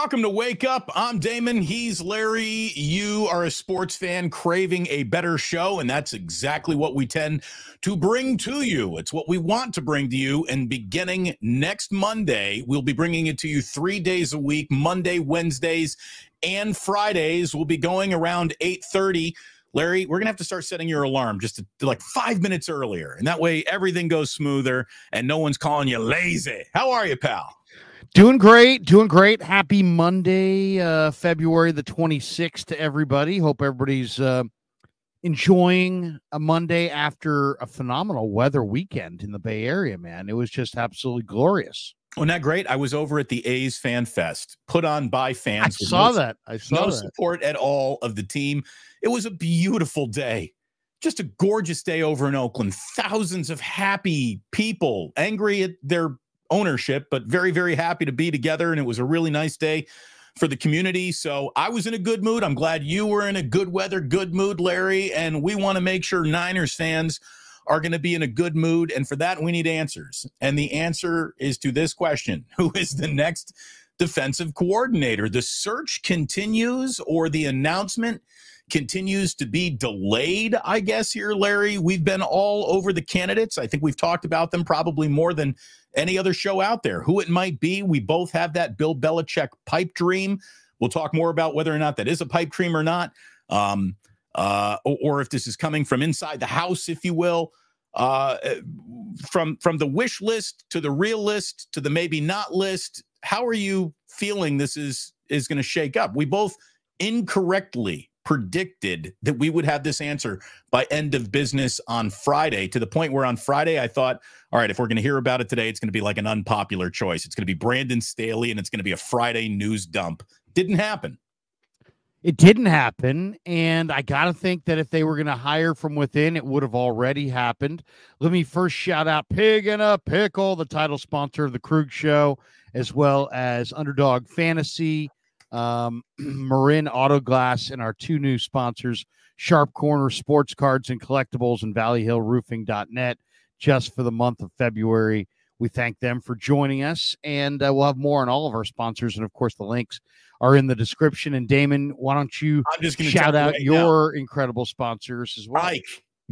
Welcome to Wake Up. I'm Damon. He's Larry. You are a sports fan craving a better show, and that's exactly what we tend to bring to you. It's what we want to bring to you. And beginning next Monday, we'll be bringing it to you three days a week Monday, Wednesdays, and Fridays. We'll be going around 8:30. Larry, we're gonna have to start setting your alarm just to, to like five minutes earlier, and that way everything goes smoother and no one's calling you lazy. How are you, pal? Doing great, doing great. Happy Monday, uh, February the 26th to everybody. Hope everybody's uh, enjoying a Monday after a phenomenal weather weekend in the Bay Area, man. It was just absolutely glorious. Wasn't that great? I was over at the A's Fan Fest, put on by fans. I saw no, that. I saw no that. support at all of the team. It was a beautiful day. Just a gorgeous day over in Oakland. Thousands of happy people, angry at their ownership, but very, very happy to be together. And it was a really nice day for the community. So I was in a good mood. I'm glad you were in a good weather, good mood, Larry. And we want to make sure Niners fans are going to be in a good mood. And for that, we need answers. And the answer is to this question Who is the next defensive coordinator? The search continues, or the announcement continues to be delayed, I guess, here, Larry. We've been all over the candidates. I think we've talked about them probably more than any other show out there. Who it might be, we both have that Bill Belichick pipe dream. We'll talk more about whether or not that is a pipe dream or not, um, uh, or, or, if this is coming from inside the house, if you will. Uh, from from the wish list to the real list to the maybe not list. How are you feeling? This is is going to shake up. We both incorrectly predicted that we would have this answer by end of business on Friday to the point where on Friday I thought, all right, if we're going to hear about it today, it's going to be like an unpopular choice. It's going to be Brandon Staley and it's going to be a Friday news dump. Didn't happen. It didn't happen. And I got to think that if they were going to hire from within, it would have already happened. Let me first shout out Pig and a Pickle, the title sponsor of the Krug Show, as well as Underdog Fantasy um, Marin Auto Glass, and our two new sponsors, Sharp Corner Sports Cards and Collectibles and Valley Hill ValleyHillRoofing.net, just for the month of February. We thank them for joining us, and uh, we'll have more on all of our sponsors. And of course, the links are in the description. And Damon, why don't you I'm just gonna shout out right your now. incredible sponsors as well? Ike,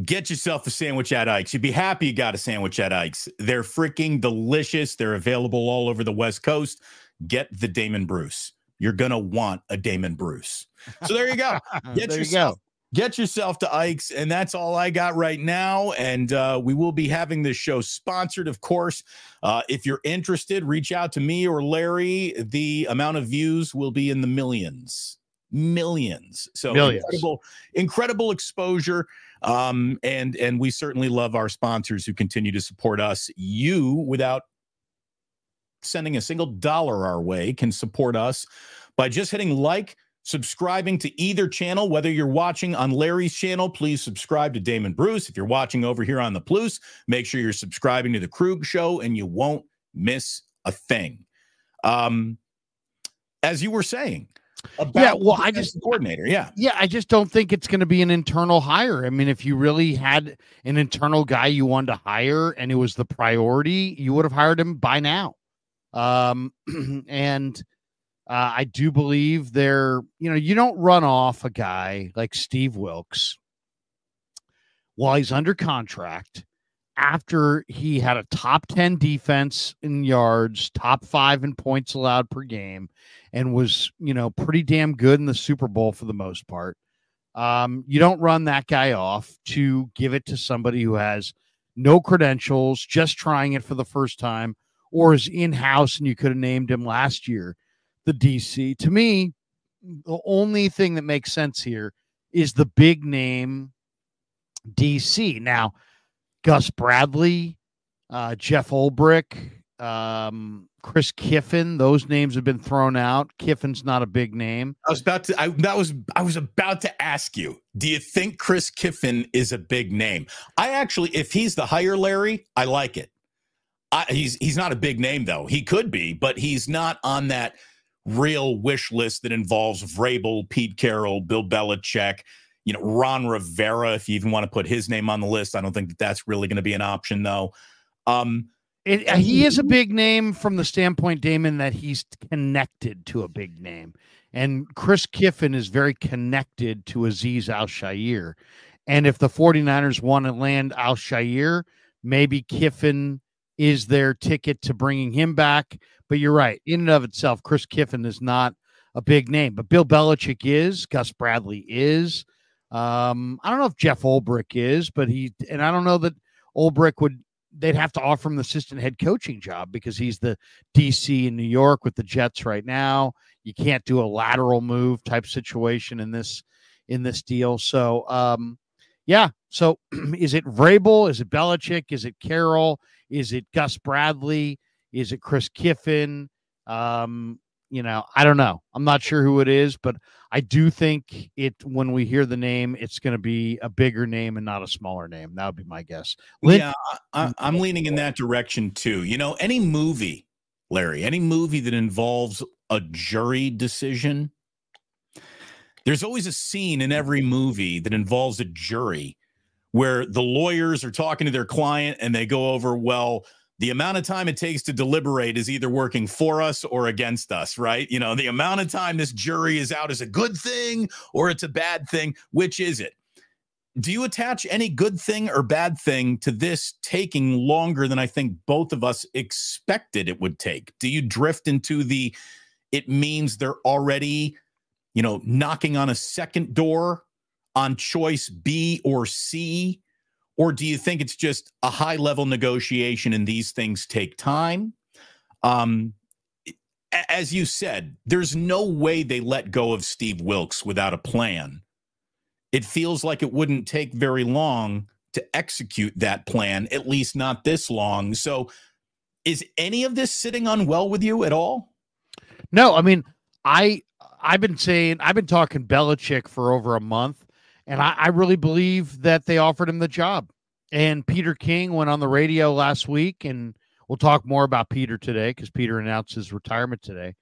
get yourself a sandwich at Ike's. You'd be happy you got a sandwich at Ike's. They're freaking delicious. They're available all over the West Coast. Get the Damon Bruce you're gonna want a Damon Bruce. So there you go. Get there yourself, you go. Get yourself to Ike's, and that's all I got right now. And uh, we will be having this show sponsored, of course. Uh, if you're interested, reach out to me or Larry. The amount of views will be in the millions, millions. So millions. incredible, incredible exposure. Um, and and we certainly love our sponsors who continue to support us. You, without sending a single dollar our way can support us by just hitting like, subscribing to either channel. Whether you're watching on Larry's channel, please subscribe to Damon Bruce. If you're watching over here on the Plus, make sure you're subscribing to the Krug Show and you won't miss a thing. Um, as you were saying, yeah, well, I just coordinator. Yeah, yeah, I just don't think it's going to be an internal hire. I mean, if you really had an internal guy you wanted to hire and it was the priority, you would have hired him by now. Um, and uh, I do believe they're, you know, you don't run off a guy like Steve Wilks while he's under contract after he had a top 10 defense in yards, top five in points allowed per game, and was, you know, pretty damn good in the Super Bowl for the most part. Um, you don't run that guy off to give it to somebody who has no credentials, just trying it for the first time or is in house and you could have named him last year the DC. To me, the only thing that makes sense here is the big name DC. Now, Gus Bradley, uh, Jeff Ulbrich, um, Chris Kiffin, those names have been thrown out. Kiffin's not a big name. I was about to I that was I was about to ask you, do you think Chris Kiffin is a big name? I actually if he's the hire Larry, I like it. I, he's he's not a big name though. He could be, but he's not on that real wish list that involves Vrabel, Pete Carroll, Bill Belichick, you know, Ron Rivera. If you even want to put his name on the list, I don't think that that's really going to be an option though. Um, It, he is a big name from the standpoint, Damon, that he's connected to a big name. And Chris Kiffin is very connected to Azeez Al. And if the 49ers want to land Al Shaair, maybe Kiffin is their ticket to bringing him back. But you're right. In and of itself, Chris Kiffin is not a big name, but Bill Belichick is. Gus Bradley is. Um, I don't know if Jeff Ulbrich is, but he, and I don't know that Ulbrich would, they'd have to offer him the assistant head coaching job because he's the DC in New York with the Jets right now. You can't do a lateral move type situation in this, in this deal. So, um, yeah. So is it Vrabel? Is it Belichick? Is it Carroll? Is it Gus Bradley? Is it Chris Kiffin? Um, you know, I don't know. I'm not sure who it is, but I do think it when we hear the name, it's going to be a bigger name and not a smaller name. That would be my guess. Lin- yeah, I, I'm leaning in that direction too. You know, any movie, Larry, any movie that involves a jury decision, there's always a scene in every movie that involves a jury where the lawyers are talking to their client and they go over, well, the amount of time it takes to deliberate is either working for us or against us, right? You know, the amount of time this jury is out is a good thing or it's a bad thing. Which is it? Do you attach any good thing or bad thing to this taking longer than I think both of us expected it would take? Do you drift into the it means they're already, you know, knocking on a second door on choice B or C? Or do you think it's just a high level negotiation and these things take time? Um, as you said, there's no way they let go of Steve Wilks without a plan. It feels like it wouldn't take very long to execute that plan, at least not this long. So, is any of this sitting on well with you at all? No, I mean, I I've been saying I've been talking Belichick for over a month, and I, I really believe that they offered him the job. And Peter King went on the radio last week, and we'll talk more about Peter today because Peter announced his retirement today.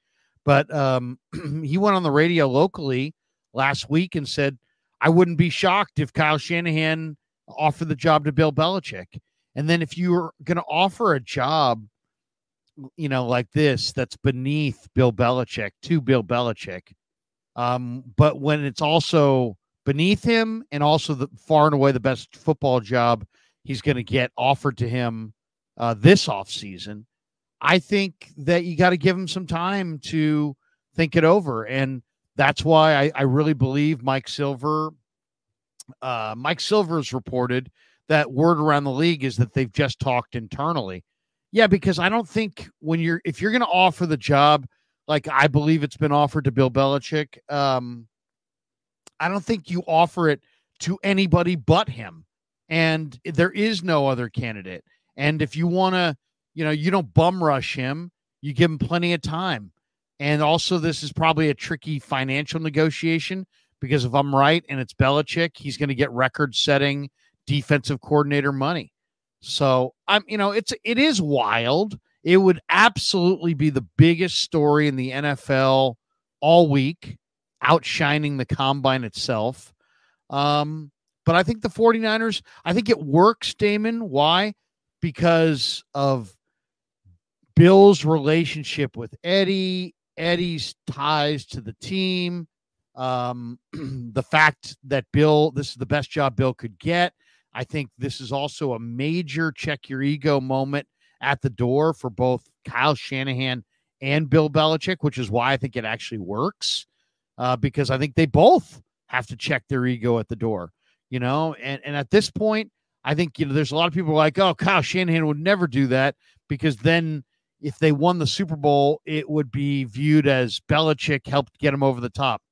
But um, he went on the radio locally last week and said, I wouldn't be shocked if Kyle Shanahan offered the job to Bill Belichick. And then if you're going to offer a job, you know, like this, that's beneath Bill Belichick to Bill Belichick, um, but when it's also beneath him and also the far and away the best football job he's going to get offered to him uh, this offseason, I think that you got to give him some time to think it over. And that's why I, I really believe Mike Silver. Uh, Mike Silver's reported that word around the league is that they've just talked internally. Yeah, because I don't think when you're if you're going to offer the job, like I believe it's been offered to Bill Belichick, um, I don't think you offer it to anybody but him. And there is no other candidate. And if you want to, you know, you don't bum rush him, you give him plenty of time. And also, this is probably a tricky financial negotiation because if I'm right and it's Belichick, he's going to get record setting defensive coordinator money. So I'm, you know, it's, it is wild. It would absolutely be the biggest story in the NFL all week outshining the combine itself. Um, but I think the 49ers, I think it works, Damon. Why? Because of Bill's relationship with Eddie, Eddie's ties to the team, um, the fact that Bill, this is the best job Bill could get. I think this is also a major check your ego moment at the door for both Kyle Shanahan and Bill Belichick, which is why I think it actually works uh, because I think they both have to check their ego at the door, you know. And and at this point, I think you know there's a lot of people like, oh, Kyle Shanahan would never do that because then if they won the Super Bowl, it would be viewed as Belichick helped get him over the top.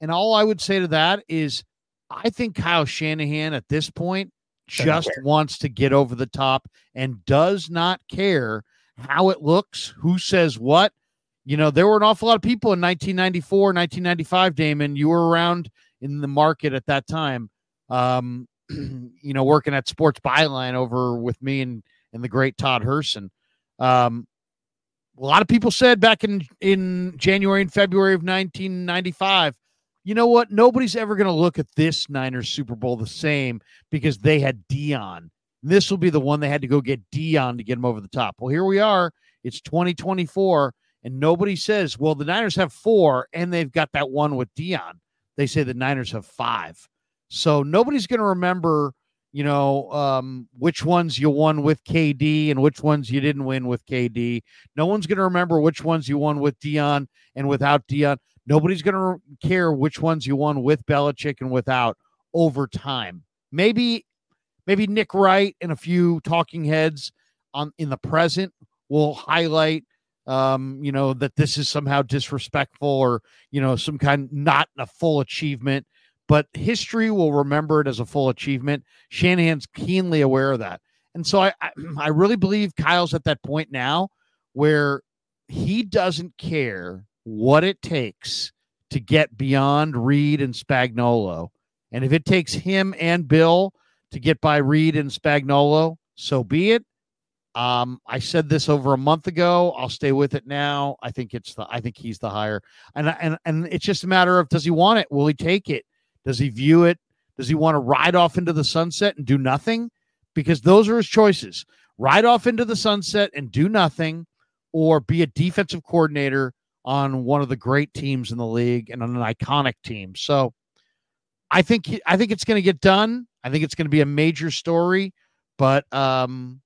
And all I would say to that is, I think Kyle Shanahan at this point just wants to get over the top and does not care how it looks, who says what you know, there were an awful lot of people in 1994, 1995, Damon. You were around in the market at that time, um, you know, working at Sports Byline over with me and, and the great Todd Herson. Um, a lot of people said back in, in January and February of 1995, you know what? Nobody's ever going to look at this Niners Super Bowl the same because they had Deion. This will be the one they had to go get Deion to get him over the top. Well, here we are. It's 2024, and nobody says, well, the Niners have four, and they've got that one with Deion. They say the Niners have five. So nobody's going to remember, you know, um, which ones you won with KD and which ones you didn't win with KD. No one's going to remember which ones you won with Deion and without Deion. Nobody's going to care which ones you won with Belichick and without over time. Maybe, maybe Nick Wright and a few talking heads on in the present will highlight um, you know, that this is somehow disrespectful or, you know, some kind not a full achievement, but history will remember it as a full achievement. Shanahan's keenly aware of that. And so I, I, I really believe Kyle's at that point now where he doesn't care what it takes to get beyond Reid and Spagnuolo. And if it takes him and Bill to get by Reid and Spagnuolo, so be it. Um, I said this over a month ago. I'll stay with it now. I think it's the I think he's the hire. And and and it's just a matter of does he want it? Will he take it? Does he view it? Does he want to ride off into the sunset and do nothing? Because those are his choices. Ride off into the sunset and do nothing or be a defensive coordinator on one of the great teams in the league and on an iconic team. So I think I think it's going to get done. I think it's going to be a major story, but um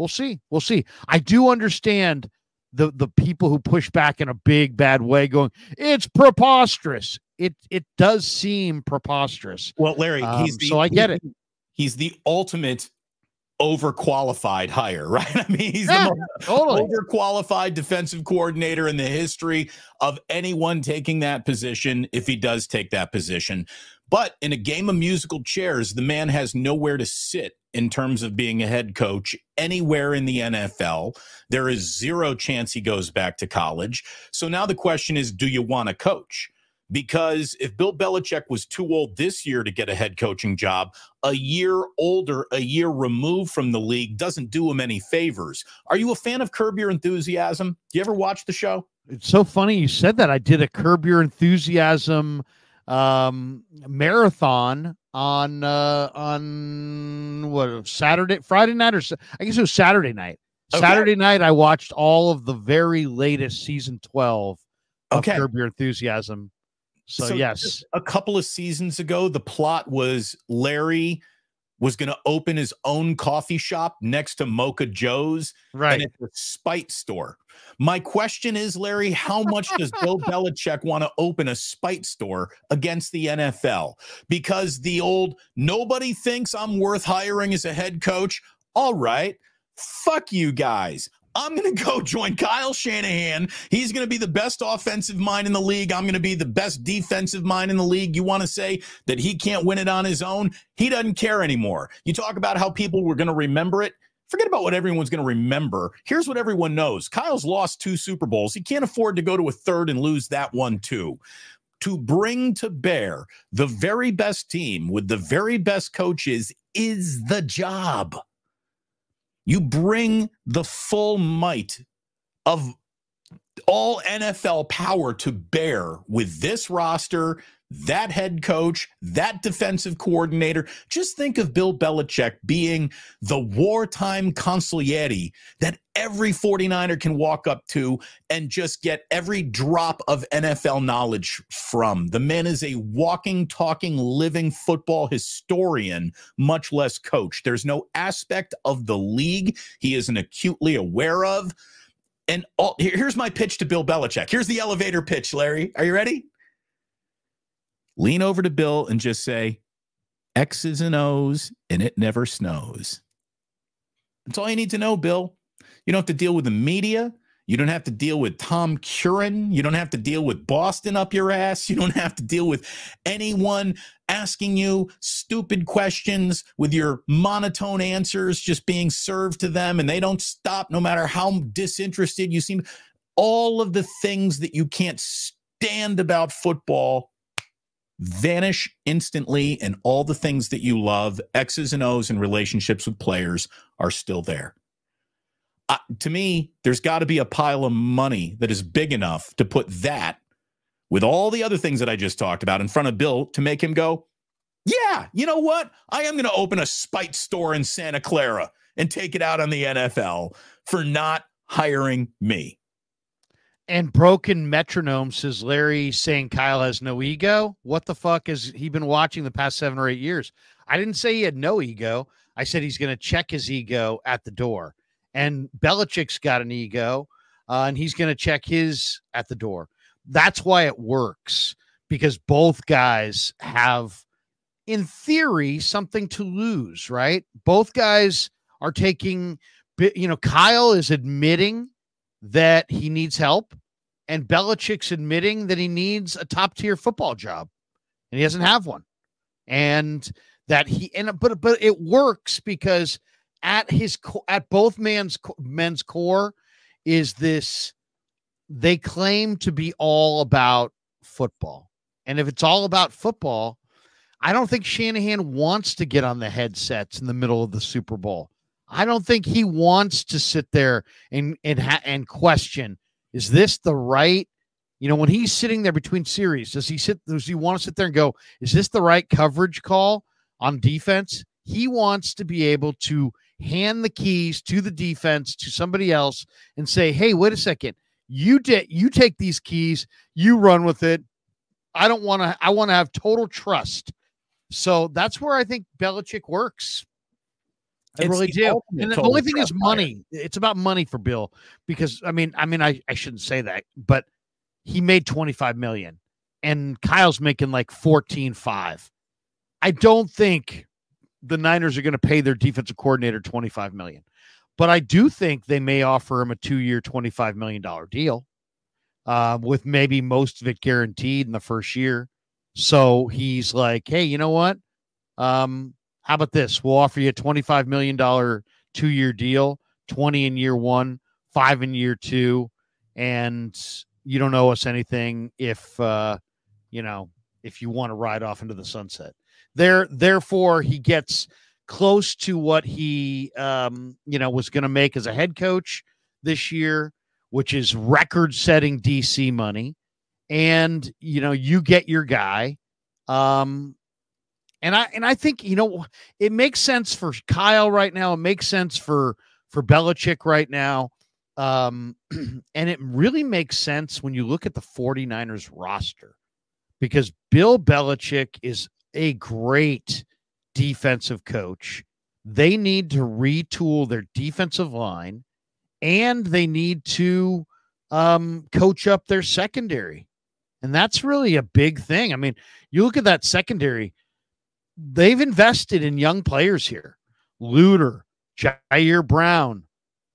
We'll see. We'll see. I do understand the the people who push back in a big bad way, going, "It's preposterous." It it does seem preposterous. Well, Larry, um, the, so I get it. He's the ultimate overqualified hire, right? I mean, he's yeah, the most totally. overqualified defensive coordinator in the history of anyone taking that position if he does take that position. But in a game of musical chairs, the man has nowhere to sit in terms of being a head coach anywhere in the NFL. There is zero chance he goes back to college. So now the question is do you want to coach? Because if Bill Belichick was too old this year to get a head coaching job, a year older, a year removed from the league doesn't do him any favors. Are you a fan of Curb Your Enthusiasm? Do you ever watch the show? It's so funny you said that. I did a Curb Your Enthusiasm um, marathon on uh, on what Saturday, Friday night, or I guess it was Saturday night. Okay. Saturday night, I watched all of the very latest season twelve of okay. Curb Your Enthusiasm. So, so yes, a couple of seasons ago, the plot was Larry was going to open his own coffee shop next to Mocha Joe's, right? And it's a spite store. My question is, Larry, how much does Bill Belichick want to open a spite store against the NFL? Because the old nobody thinks I'm worth hiring as a head coach. All right, fuck you guys. I'm going to go join Kyle Shanahan. He's going to be the best offensive mind in the league. I'm going to be the best defensive mind in the league. You want to say that he can't win it on his own? He doesn't care anymore. You talk about how people were going to remember it. Forget about what everyone's going to remember. Here's what everyone knows Kyle's lost two Super Bowls. He can't afford to go to a third and lose that one, too to bring to bear the very best team with the very best coaches is the job. You bring the full might of all NFL power to bear with this roster, that head coach, that defensive coordinator. Just think of Bill Belichick being the wartime consigliere that every 49er can walk up to and just get every drop of NFL knowledge from. The man is a walking, talking, living football historian, much less coach. There's no aspect of the league he isn't acutely aware of. And all, here's my pitch to Bill Belichick. Here's the elevator pitch, Larry. Are you ready? Lean over to Bill and just say, X's and O's, and it never snows. That's all you need to know, Bill. You don't have to deal with the media. You don't have to deal with Tom Curran. You don't have to deal with Boston up your ass. You don't have to deal with anyone asking you stupid questions with your monotone answers just being served to them and they don't stop no matter how disinterested you seem. All of the things that you can't stand about football vanish instantly, and all the things that you love, X's and O's and relationships with players are still there. Uh, to me, there's got to be a pile of money that is big enough to put that with all the other things that I just talked about in front of Bill to make him go, Yeah, you know what? I am going to open a spite store in Santa Clara and take it out on the NFL for not hiring me. And broken metronome says Larry saying Kyle has no ego. What the fuck has he been watching the past seven or eight years? I didn't say he had no ego. I said he's going to check his ego at the door. And Belichick's got an ego, uh, and he's going to check his at the door. That's why it works because both guys have, in theory, something to lose, right? Both guys are taking, you know, Kyle is admitting that he needs help and Belichick's admitting that he needs a top tier football job, and he doesn't have one, and that he and but but it works because at his at both man's men's core is this they claim to be all about football, and if it's all about football, I don't think Shanahan wants to get on the headsets in the middle of the Super Bowl. I don't think he wants to sit there and and ha- and question is this the right? You know, when he's sitting there between series, does he sit? Does he want to sit there and go, "Is this the right coverage call on defense?" He wants to be able to hand the keys to the defense to somebody else and say, "Hey, wait a second, you did you take these keys, you run with it. I don't want to. I want to have total trust." So that's where I think Belichick works. I really do. And the only thing is money. It's about money for Bill because I mean, I mean, I, I shouldn't say that, but he made 25 million and Kyle's making like 14 5. I don't think the Niners are going to pay their defensive coordinator 25 million. But I do think they may offer him a two-year, $25 million deal uh, with maybe most of it guaranteed in the first year. So he's like, hey, you know what? Um, how about this? We'll offer you a $25 million two year deal, 20 in year one, five in year two. And you don't owe us anything if, uh, you know, if you want to ride off into the sunset. There, therefore, he gets close to what he, um, you know, was going to make as a head coach this year, which is record setting DC money. And, you know, you get your guy. Um, and I and I think you know it makes sense for Kyle right now. It makes sense for for Belichick right now. Um, and it really makes sense when you look at the 49ers roster because Bill Belichick is a great defensive coach. They need to retool their defensive line and they need to um, coach up their secondary. And that's really a big thing. I mean, you look at that secondary, they've invested in young players here. Luter, Ji'Ayir Brown,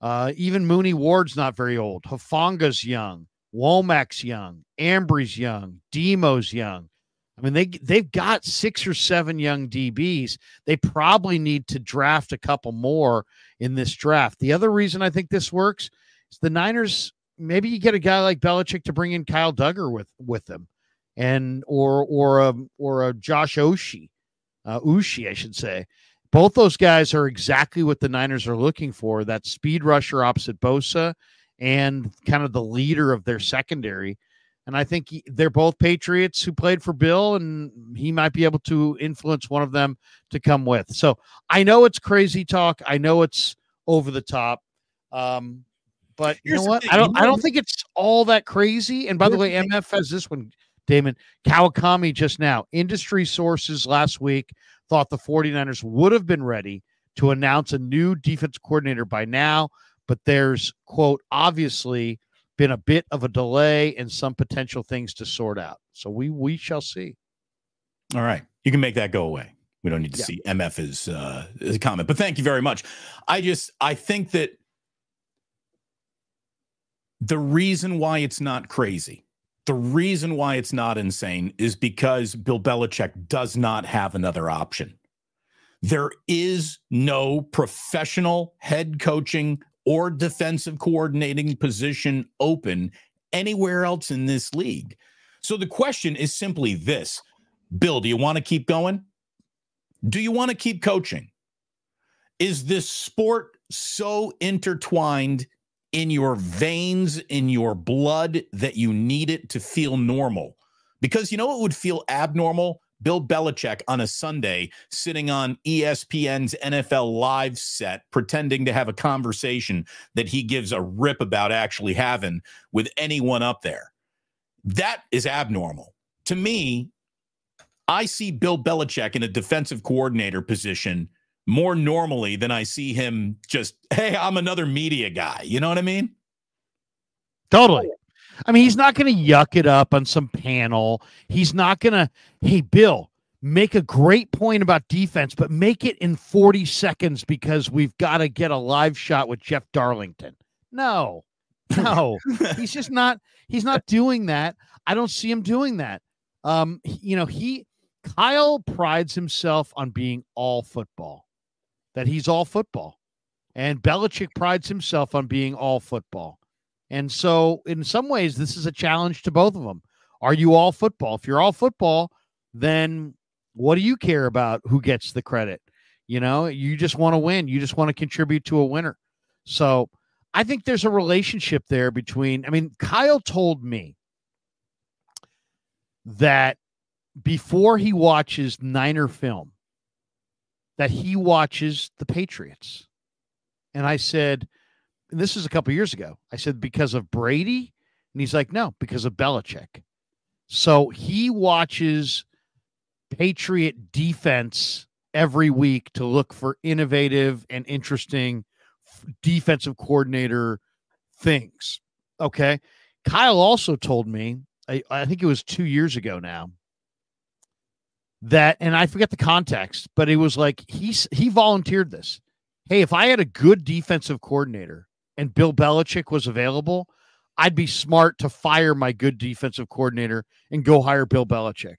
uh, even Mooney Ward's not very old. Hufanga's young. Womack's young. Ambry's young. Demo's young. I mean, they they've got six or seven young DBs. They probably need to draft a couple more in this draft. The other reason I think this works is the Niners. Maybe you get a guy like Belichick to bring in Kyle Dugger with with them, and or or a or a Josh Oshie uh, Uche, I should say. Both those guys are exactly what the Niners are looking for that speed rusher opposite Bosa and kind of the leader of their secondary. And I think he, they're both Patriots who played for Bill, and he might be able to influence one of them to come with. So I know it's crazy talk. I know it's over the top. Um, but Here's you know what? I don't. I don't think it's all that crazy. And by the way, MF has this one Damon Kawakami just now. Industry sources last week thought the 49ers would have been ready to announce a new defense coordinator by now, but there's, quote, obviously been a bit of a delay and some potential things to sort out. So we we shall see. All right. You can make that go away. We don't need to yeah. see MF uh as a comment. But thank you very much. I just I think that the reason why it's not crazy the reason why it's not insane is because Bill Belichick does not have another option. There is no professional head coaching or defensive coordinating position open anywhere else in this league. So the question is simply this Bill, do you want to keep going? Do you want to keep coaching? Is this sport so intertwined in your veins, in your blood, that you need it to feel normal. Because you know it would feel abnormal? Bill Belichick on a Sunday sitting on ESPN's NFL Live set, pretending to have a conversation that he gives a rip about actually having with anyone up there. That is abnormal. To me, I see Bill Belichick in a defensive coordinator position more normally than I see him just, hey, I'm another media guy. You know what I mean? Totally. I mean, he's not going to yuck it up on some panel. He's not going to, hey, Bill, make a great point about defense, but make it in 40 seconds because we've got to get a live shot with Jeff Darlington. No, no, he's just not, he's not doing that. I don't see him doing that. Um, you know, he, Kyle prides himself on being all football, that he's all football. And Belichick prides himself on being all football. And so, in some ways, this is a challenge to both of them. Are you all football? If you're all football, then what do you care about who gets the credit? You know, you just want to win. You just want to contribute to a winner. So, I think there's a relationship there between, I mean, Kyle told me that before he watches Niner film, that he watches the Patriots. And I said, and this is a couple years ago. I said, because of Brady? And he's like, no, because of Belichick. So he watches Patriot defense every week to look for innovative and interesting defensive coordinator things. Okay. Kyle also told me, I, I think it was two years ago now, that, and I forget the context, but it was like he's he volunteered this. Hey, if I had a good defensive coordinator and Bill Belichick was available, I'd be smart to fire my good defensive coordinator and go hire Bill Belichick.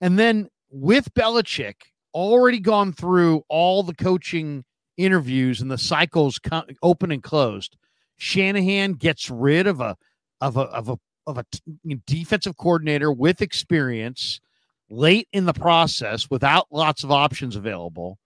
And then with Belichick already gone through all the coaching interviews and the cycles co- open and closed, Shanahan gets rid of a of a of a of a t- defensive coordinator with experience late in the process without lots of options available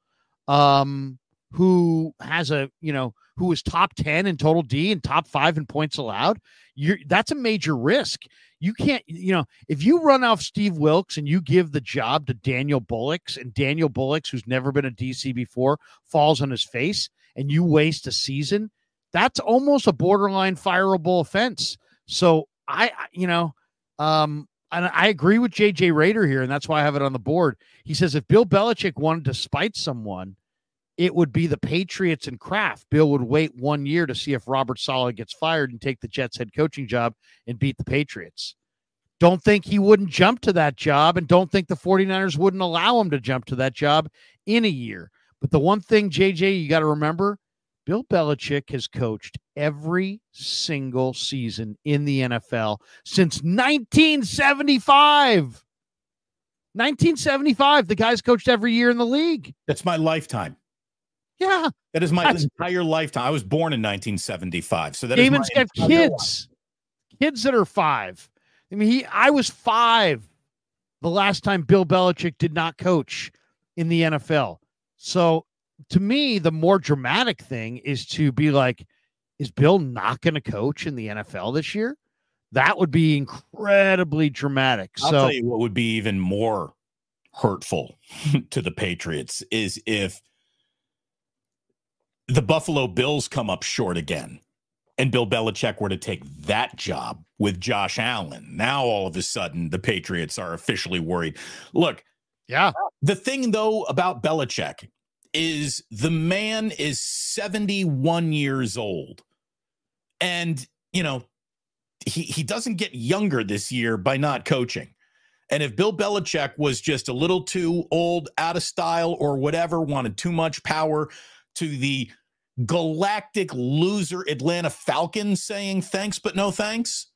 um who has a you know who is top 10 in total D and top five in points allowed, you're that's a major risk. You can't, you know, if you run off Steve Wilks and you give the job to Daniel Bullocks and Daniel Bullocks, who's never been a DC before, falls on his face and you waste a season, that's almost a borderline fireable offense. So I, you know, um, and I agree with JJ Raider here, and that's why I have it on the board. He says if Bill Belichick wanted to spite someone, it would be the Patriots and Kraft. Bill would wait one year to see if Robert Saleh gets fired and take the Jets head coaching job and beat the Patriots. Don't think he wouldn't jump to that job and don't think the 49ers wouldn't allow him to jump to that job in a year. But the one thing, JJ, you got to remember Bill Belichick has coached every single season in the NFL since 1975. 1975. The guy's coached every year in the league. That's my lifetime. Yeah. That is my That's, entire lifetime. I was born in 1975. So that Damon's got kids, kids that are five. I mean, he I was five the last time Bill Belichick did not coach in the NFL. So to me, the more dramatic thing is to be like, is Bill not going to coach in the NFL this year? That would be incredibly dramatic. I'll so, tell you what would be even more hurtful to the Patriots is if the Buffalo Bills come up short again and Bill Belichick were to take that job with Josh Allen, now all of a sudden the Patriots are officially worried. Look, yeah. The thing though about Belichick is the man is 71 years old. And, you know, he, he doesn't get younger this year by not coaching. And if Bill Belichick was just a little too old, out of style, or whatever, wanted too much power, to the galactic loser Atlanta Falcons saying thanks, but no thanks.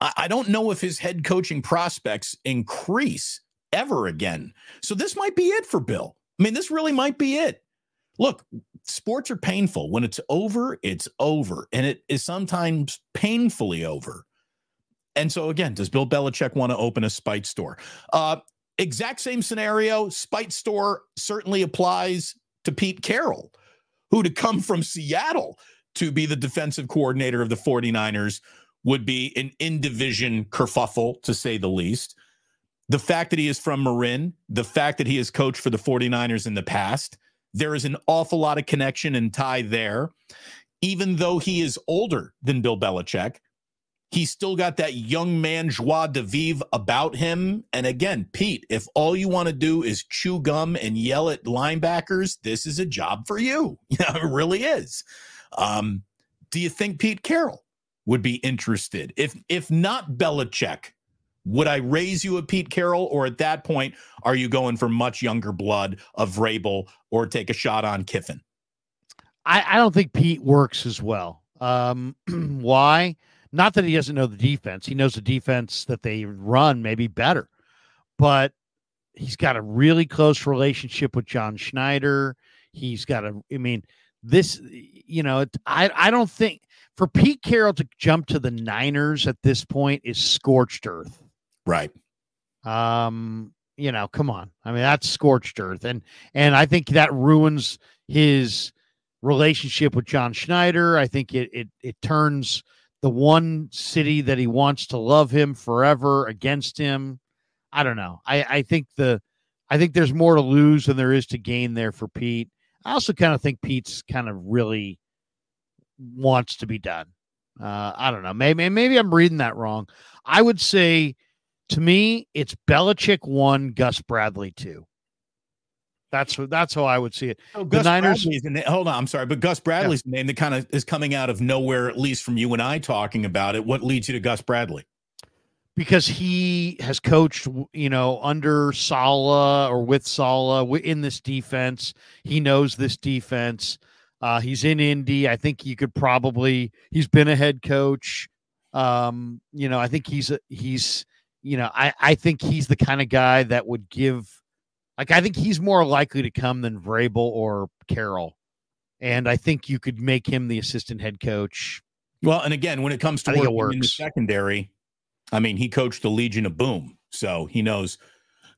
I, I don't know if his head coaching prospects increase ever again. So this might be it for Bill. I mean, this really might be it. Look, sports are painful. When it's over, it's over. And it is sometimes painfully over. And so, again, does Bill Belichick want to open a spite store? Uh, exact same scenario. Spite store certainly applies to Pete Carroll who to come from Seattle to be the defensive coordinator of the 49ers would be an in division kerfuffle, to say the least. The fact that he is from Marin, the fact that he has coached for the 49ers in the past, there is an awful lot of connection and tie there. Even though he is older than Bill Belichick, he's still got that young man joie de vivre about him. And again, Pete, if all you want to do is chew gum and yell at linebackers, this is a job for you. Yeah, it really is. Um, do you think Pete Carroll would be interested? If if not Belichick, would I raise you a Pete Carroll, or at that point, are you going for much younger blood of Vrabel or take a shot on Kiffin? I, I don't think Pete works as well. Um, why? Not that he doesn't know the defense. He knows the defense that they run maybe better, but he's got a really close relationship with John Schneider. He's got a, I mean, this, you know, I, I don't think for Pete Carroll to jump to the Niners at this point is scorched earth. Right. Um, you know, come on. I mean, that's scorched earth. And and I think that ruins his relationship with John Schneider. I think it it it turns the one city that he wants to love him forever against him. I don't know. I, I think the I think there's more to lose than there is to gain there for Pete. I also kind of think Pete's kind of really wants to be done. Uh, I don't know. Maybe maybe I'm reading that wrong. I would say to me, it's Belichick one, Gus Bradley two. That's that's how I would see it. Oh, the Gus Niners. The, hold on, I'm sorry, but Gus Bradley's yeah. name that kind of is coming out of nowhere, at least from you and I talking about it. What leads you to Gus Bradley? Because he has coached, you know, under Saleh or with Saleh in this defense. He knows this defense. Uh, he's in Indy. I think you could probably. He's been a head coach. Um, you know, I think he's a, he's. You know, I I think he's the kind of guy that would give like I think he's more likely to come than Vrabel or Carroll. And I think you could make him the assistant head coach. Well, and again, when it comes to working in the secondary, I mean, he coached the Legion of Boom, so he knows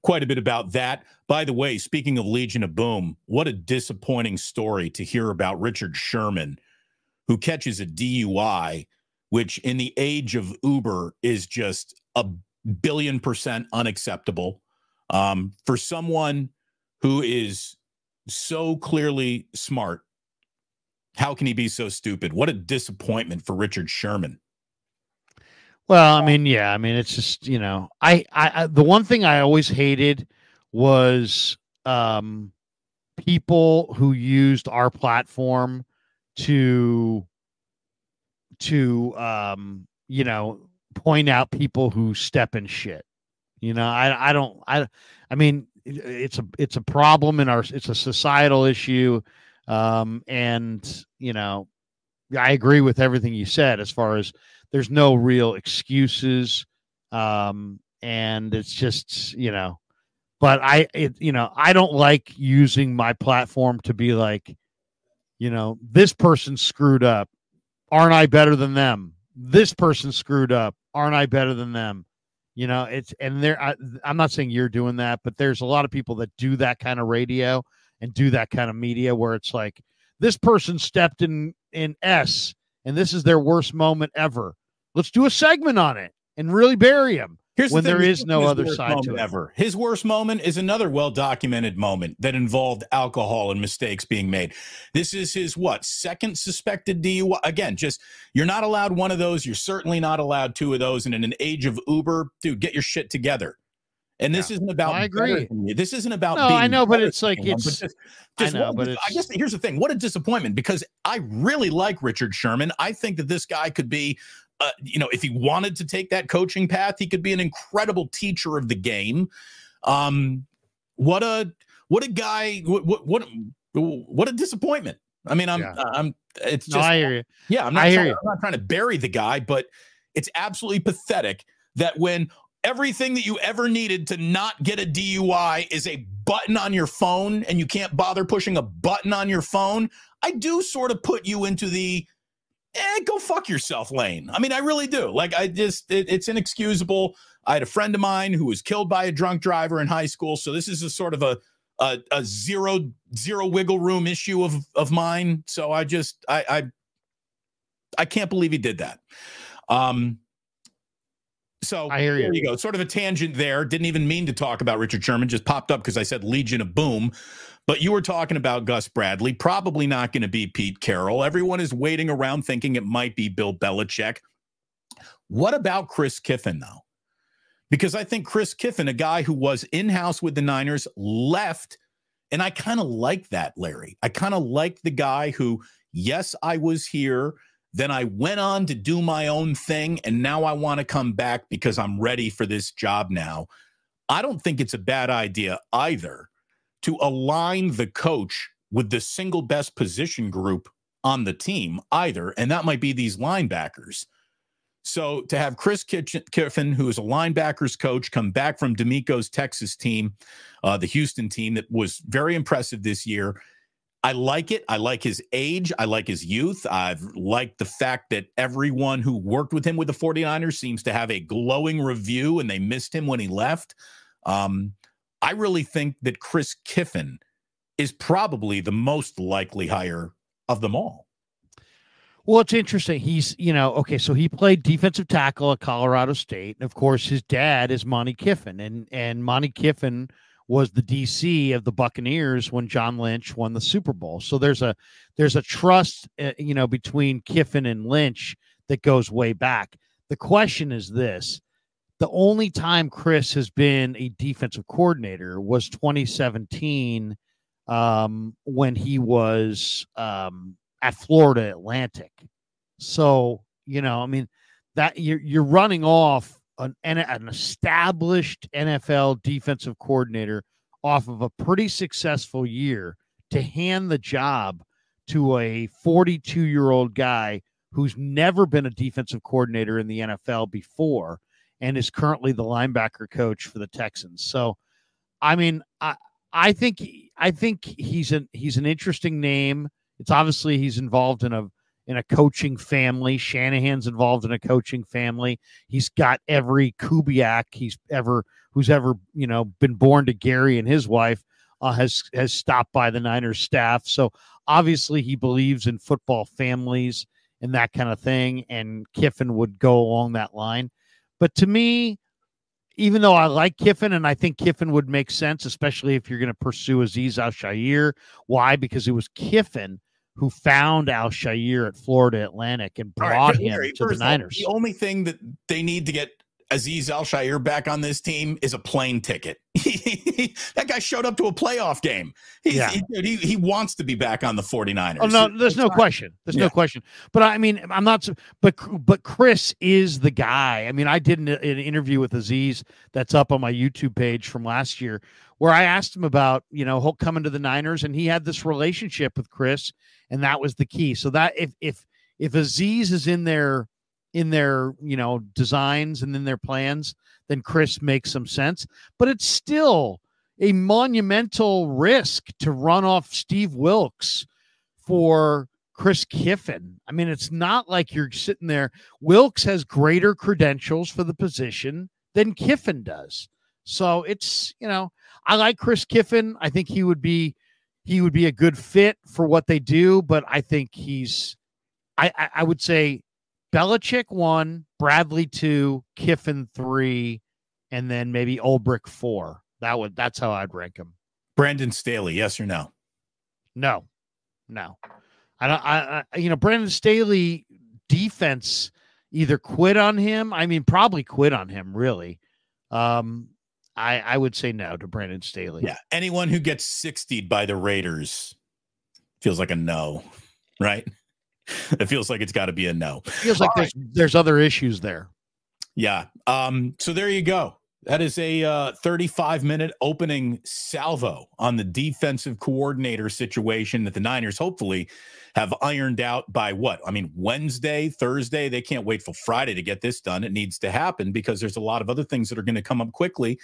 quite a bit about that. By the way, speaking of Legion of Boom, what a disappointing story to hear about Richard Sherman, who catches a DUI, which in the age of Uber is just a billion percent unacceptable. Um, for someone who is so clearly smart, how can he be so stupid? What a disappointment for Richard Sherman. Well, I mean, yeah, I mean, it's just you know, I, I, I the one thing I always hated was um, people who used our platform to to um, you know point out people who step in shit. You know, I I don't I I mean it's a it's a problem in our it's a societal issue, um, and you know, I agree with everything you said as far as there's no real excuses, um, and it's just you know, but I it you know I don't like using my platform to be like, you know, this person screwed up, aren't I better than them? This person screwed up, aren't I better than them? You know, it's and there. I'm not saying you're doing that, but there's a lot of people that do that kind of radio and do that kind of media where it's like this person stepped in in S and this is their worst moment ever. Let's do a segment on it and really bury him. Here's when the there is no other side to it. Ever. His worst moment is another well documented moment that involved alcohol and mistakes being made. This is his what second suspected DUI. Again, just you're not allowed one of those. You're certainly not allowed two of those. And in an age of Uber, dude, get your shit together. And this yeah. isn't about. I agree. This isn't about. No, I know, but it's like it's. Just, just I know, but it's, I guess here's the thing. What a disappointment because I really like Richard Sherman. I think that this guy could be uh, you know, if he wanted to take that coaching path, he could be an incredible teacher of the game. Um, what a what a guy! What what what, what a disappointment. I mean, I'm yeah. I'm. It's just. No, I hear you. Yeah, I'm not. I trying, I'm not trying to bury the guy, but it's absolutely pathetic that when everything that you ever needed to not get a DUI is a button on your phone, and you can't bother pushing a button on your phone, I do sort of put you into the eh, go fuck yourself, Lane. I mean, I really do. Like, I just, it, it's inexcusable. I had a friend of mine who was killed by a drunk driver in high school. So this is a sort of a, a, a zero, zero wiggle room issue of, of mine. So I just, I, I, I can't believe he did that. Um, So I hear you. there you go. Sort of a tangent there. Didn't even mean to talk about Richard Sherman. Just popped up because I said Legion of Boom. But you were talking about Gus Bradley. Probably not going to be Pete Carroll. Everyone is waiting around thinking it might be Bill Belichick. What about Chris Kiffin, though? Because I think Chris Kiffin, a guy who was in house with the Niners, left. And I kind of like that, Larry. I kind of like the guy who, yes, I was here. Then I went on to do my own thing. And now I want to come back because I'm ready for this job now. I don't think it's a bad idea either to align the coach with the single best position group on the team either. And that might be these linebackers. So to have Chris Kiffin, who is a linebackers coach, come back from DeMeco's Texas team, uh, the Houston team that was very impressive this year. I like it. I like his age. I like his youth. I've liked the fact that everyone who worked with him with the 49ers seems to have a glowing review and they missed him when he left. Um, I really think that Chris Kiffin is probably the most likely hire of them all. Well, it's interesting. He's, you know, okay, so he played defensive tackle at Colorado State. And of course, his dad is Monte Kiffin. And and Monte Kiffin was the DC of the Buccaneers when John Lynch won the Super Bowl. So there's a there's a trust, uh, you know, between Kiffin and Lynch that goes way back. The question is this: the only time Chris has been a defensive coordinator was 2017 um, when he was um, at Florida Atlantic. So, you know, I mean, that you're you're running off an, an established NFL defensive coordinator off of a pretty successful year to hand the job to a 42 year old guy who's never been a defensive coordinator in the NFL before and is currently the linebacker coach for the Texans. So, I mean, I I think I think he's an he's an interesting name. It's obviously he's involved in a in a coaching family. Shanahan's involved in a coaching family. He's got every Kubiak he's ever who's ever you know been born to Gary and his wife uh, has has stopped by the Niners staff. So obviously he believes in football families and that kind of thing. And Kiffin would go along that line. But to me, even though I like Kiffin and I think Kiffin would make sense, especially if you're going to pursue Azeez Al Why? Because it was Kiffin who found Al-Shaair at Florida Atlantic and brought right, him Larry, to the Niners. The only thing that they need to get Azeez Al-Shaair back on this team is a plane ticket. that guy showed up to a playoff game. He's, yeah. he, he, he, wants to be back on the 49ers. Oh, no, there's no question. There's yeah. no question. But I mean, I'm not, but, but Chris is the guy. I mean, I did an, an interview with Azeez that's up on my YouTube page from last year where I asked him about, you know, coming to the Niners and he had this relationship with Chris and that was the key. So that if, if, if Azeez is in there, in their you know designs and in their plans, then Chris makes some sense. But it's still a monumental risk to run off Steve Wilks for Chris Kiffin. I mean, it's not like you're sitting there. Wilks has greater credentials for the position than Kiffin does. So it's, you know, I like Chris Kiffin. I think he would be he would be a good fit for what they do, but I think he's I, I would say Belichick one, Bradley two, Kiffin three, and then maybe Ulbrich four. That would that's how I'd rank him. Brandon Staley, yes or no? No, no. I don't. I, I you know Brandon Staley defense either quit on him. I mean, probably quit on him. Really. Um, I I would say no to Brandon Staley. Yeah. Anyone who gets 60 by the Raiders feels like a no, right? it feels like it's got to be a no. Feels like there's there's other issues there. Yeah. Um. So there you go. That is a uh, 35 minute opening salvo on the defensive coordinator situation that the Niners hopefully have ironed out by what? I mean, Wednesday, Thursday. They can't wait for Friday to get this done. It needs to happen because there's a lot of other things that are going to come up quickly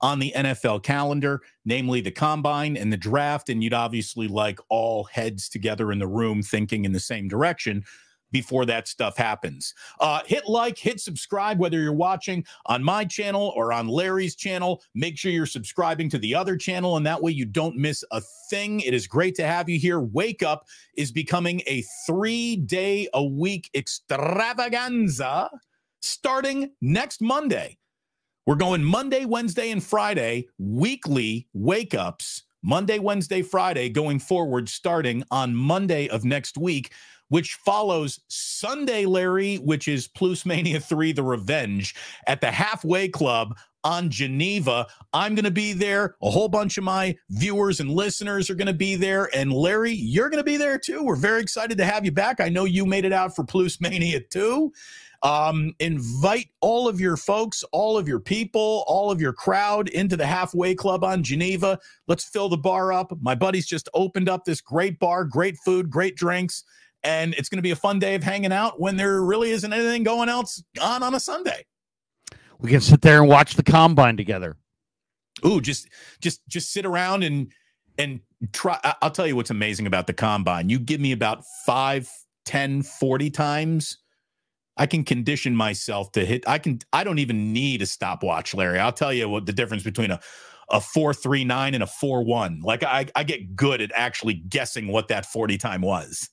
on the NFL calendar, namely the combine and the draft. And you'd obviously like all heads together in the room thinking in the same direction before that stuff happens. Uh, hit like, hit subscribe, whether you're watching on my channel or on Larry's channel. Make sure you're subscribing to the other channel, and that way you don't miss a thing. It is great to have you here. Wake Up is becoming a three day a week extravaganza starting next Monday. We're going Monday, Wednesday, and Friday, weekly wake ups. Monday, Wednesday, Friday going forward, starting on Monday of next week, which follows Sunday, Larry, which is Plus Mania 3 The Revenge at the Halfway Club on Geneva. I'm going to be there. A whole bunch of my viewers and listeners are going to be there. And Larry, you're going to be there too. We're very excited to have you back. I know you made it out for Plus Mania 2. Um, invite all of your folks, all of your people, all of your crowd into the halfway club on Geneva. Let's fill the bar up. My buddies just opened up this great bar, great food, great drinks, and it's going to be a fun day of hanging out when there really isn't anything going else on on a Sunday. We can sit there and watch the combine together. Ooh, just just just sit around and and try I'll tell you what's amazing about the combine. You give me about 5, 10, 40 times I can condition myself to hit. I can. I don't even need a stopwatch, Larry. I'll tell you what the difference between a a four three nine and a four one. Like I, I get good at actually guessing what that forty time was.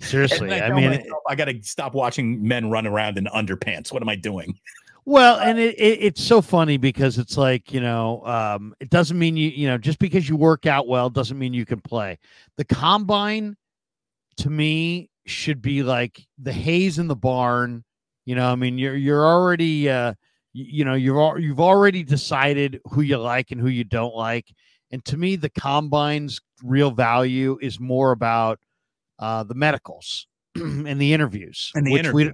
Seriously, I, I mean, myself, I got to stop watching men run around in underpants. What am I doing? Well, and it, it, it's so funny because it's like you know, um, it doesn't mean you you know just because you work out well doesn't mean you can play. The combine, to me, should be like the haze in the barn. You know, I mean, you're you're already uh, you, know you've you've already decided who you like and who you don't like. And to me, the combine's real value is more about uh, the medicals and the interviews. And the interview. We,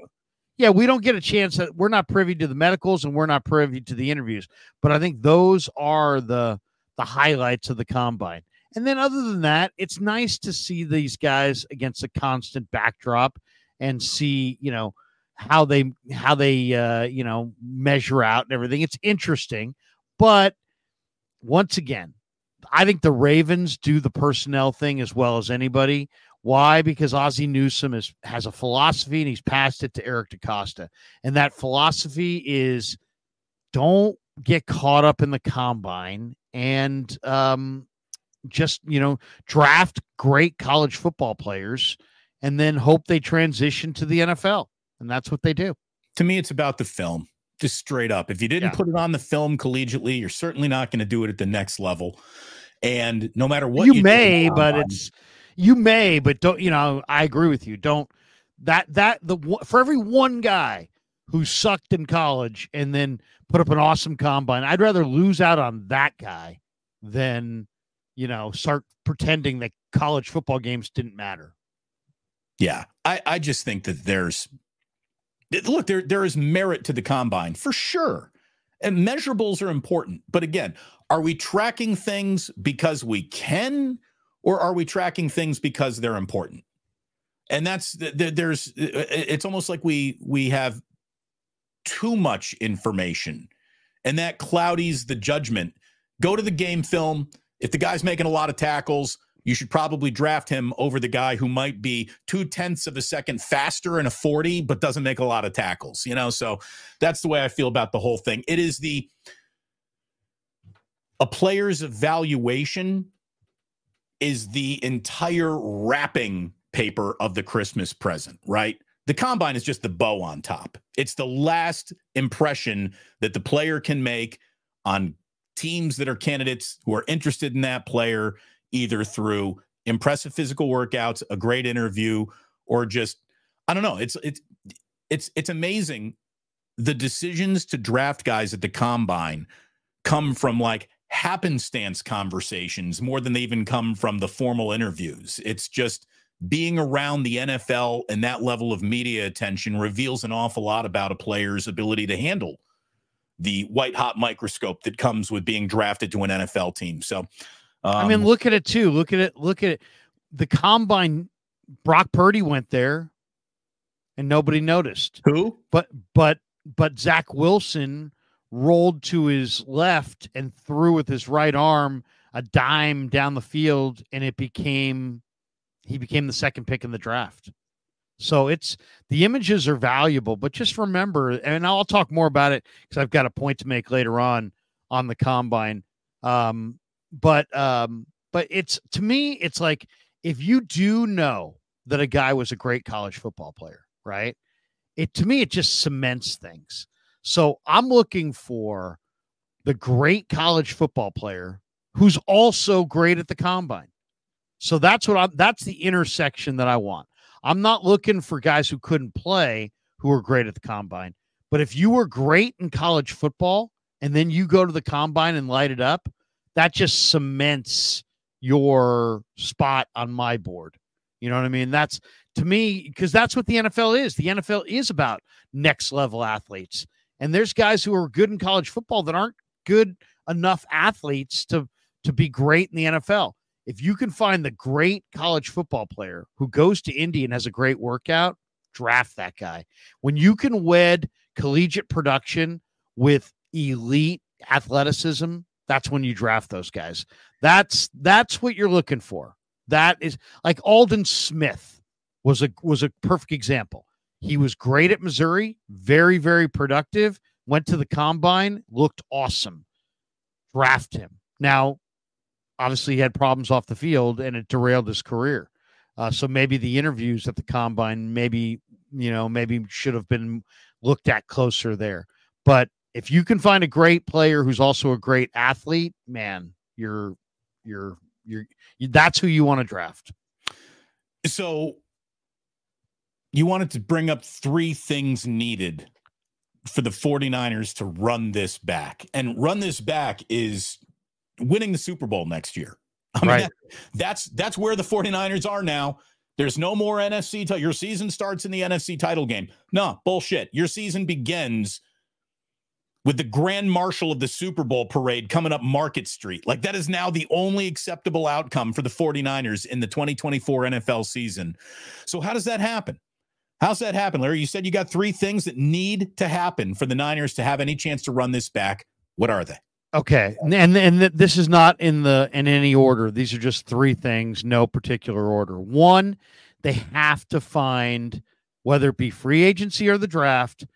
yeah, we don't get a chance. That we're not privy to the medicals and we're not privy to the interviews. But I think those are the the highlights of the combine. And then other than that, it's nice to see these guys against a constant backdrop and see, you know, how they how they uh, you know, measure out and everything. It's interesting, but once again, I think the Ravens do the personnel thing as well as anybody. Why? Because Ozzie Newsome is, has a philosophy and he's passed it to Eric DeCosta. And that philosophy is don't get caught up in the combine and um, just you know draft great college football players and then hope they transition to the NFL and that's what they do to me it's about the film just straight up if you didn't yeah. put it on the film collegiately you're certainly not going to do it at the next level and no matter what you, you may but it's you may but don't you know i agree with you don't that that the for every one guy who sucked in college and then put up an awesome combine i'd rather lose out on that guy than you know, start pretending that college football games didn't matter. Yeah, I, I just think that there's look there there is merit to the combine for sure, and measurables are important. But again, are we tracking things because we can, or are we tracking things because they're important? And that's there's it's almost like we we have too much information, and that cloudies the judgment. Go to the game film if the guy's making a lot of tackles, you should probably draft him over the guy who might be two tenths of a second faster in a 40, but doesn't make a lot of tackles, you know? So that's the way I feel about the whole thing. It is the, a player's evaluation is the entire wrapping paper of the Christmas present, right? The combine is just the bow on top. It's the last impression that the player can make on teams that are candidates who are interested in that player, either through impressive physical workouts, a great interview, or just I don't know. It's it's it's it's amazing. The decisions to draft guys at the combine come from like happenstance conversations more than they even come from the formal interviews. It's just being around the NFL and that level of media attention reveals an awful lot about a player's ability to handle the white hot microscope that comes with being drafted to an NFL team. So, um, I mean, look at it too. Look at it. Look at it. The combine. Brock Purdy went there, and nobody noticed. Who? But but but Zach Wilson rolled to his left and threw with his right arm a dime down the field, and it became he became the second pick in the draft. So it's the images are valuable, but just remember, and I'll talk more about it because I've got a point to make later on on the combine. Um, but um, but it's to me, it's like if you do know that a guy was a great college football player, right? it to me, it just cements things. So I'm looking for the great college football player who's also great at the combine. So that's what I'm that's the intersection that I want. I'm not looking for guys who couldn't play who are great at the combine. But if you were great in college football and then you go to the combine and light it up, that just cements your spot on my board. You know what I mean? That's to me because that's what the NFL is. The NFL is about next level athletes. And there's guys who are good in college football that aren't good enough athletes to to be great in the NFL. If you can find the great college football player who goes to Indy and has a great workout, draft that guy. When you can wed collegiate production with elite athleticism, that's when you draft those guys. That's that's what you're looking for. That is like Aldon Smith was a was a perfect example. He was great at Missouri, very very productive. Went to the combine, looked awesome. Draft him. Now, obviously, he had problems off the field, and it derailed his career. Uh, so maybe the interviews at the combine, maybe you know, maybe should have been looked at closer there. But if you can find a great player who's also a great athlete, man, you're you're you're you, that's who you want to draft. So you wanted to bring up three things needed for the 49ers to run this back. And run this back is winning the Super Bowl next year. I mean, right. That, that's that's where the 49ers are now. There's no more NFC. T- your season starts in the NFC title game. No, bullshit. Your season begins with the grand marshal of the Super Bowl parade coming up Market Street. Like that is now the only acceptable outcome for the 49ers in the 2024 NFL season. So how does that happen? How's that happen, Larry? You said you got three things that need to happen for the Niners to have any chance to run this back. What are they? Okay, and and this is not in the in any order. These are just three things, no particular order. One, they have to find whether it be free agency or the draft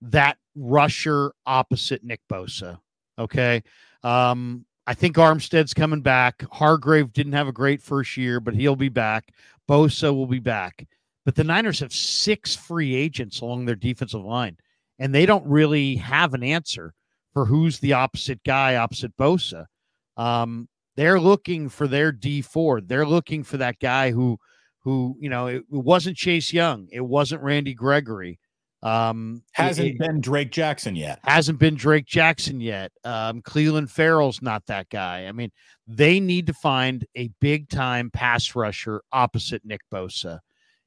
that rusher opposite Nick Bosa. Okay, um, I think Armstead's coming back. Hargrave didn't have a great first year, but he'll be back. Bosa will be back. But the Niners have six free agents along their defensive line, and they don't really have an answer for who's the opposite guy opposite Bosa. Um, they're looking for their Dee Ford. They're looking for that guy who, who you know, it, it wasn't Chase Young. It wasn't Randy Gregory. Um, hasn't it, been Drake Jackson yet. Hasn't been Drake Jackson yet. Um, Clelin Ferrell's not that guy. I mean, they need to find a big time pass rusher opposite Nick Bosa,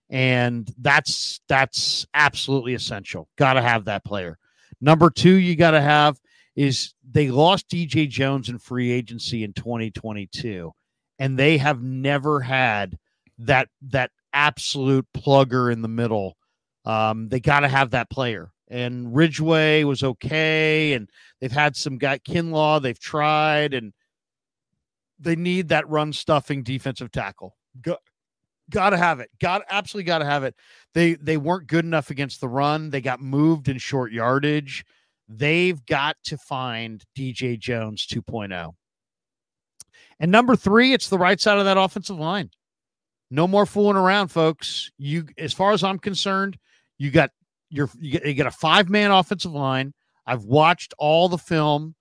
and that's that's absolutely essential. Got to have that player. Number two, you got to have is they lost DJ Jones in free agency in 2022 and they have never had that that absolute plugger in the middle. Um, they got to have that player. And Ridgeway was okay, and they've had some guy Kinlaw they've tried, and they need that run stuffing defensive tackle. Got, got to have it. Got absolutely got to have it. They they weren't good enough against the run. They got moved in short yardage. They've got to find DJ Jones 2.0. And number three, it's the right side of that offensive line. No more fooling around, folks. You, as far as I'm concerned, you got your you get a five man offensive line. I've watched all the film.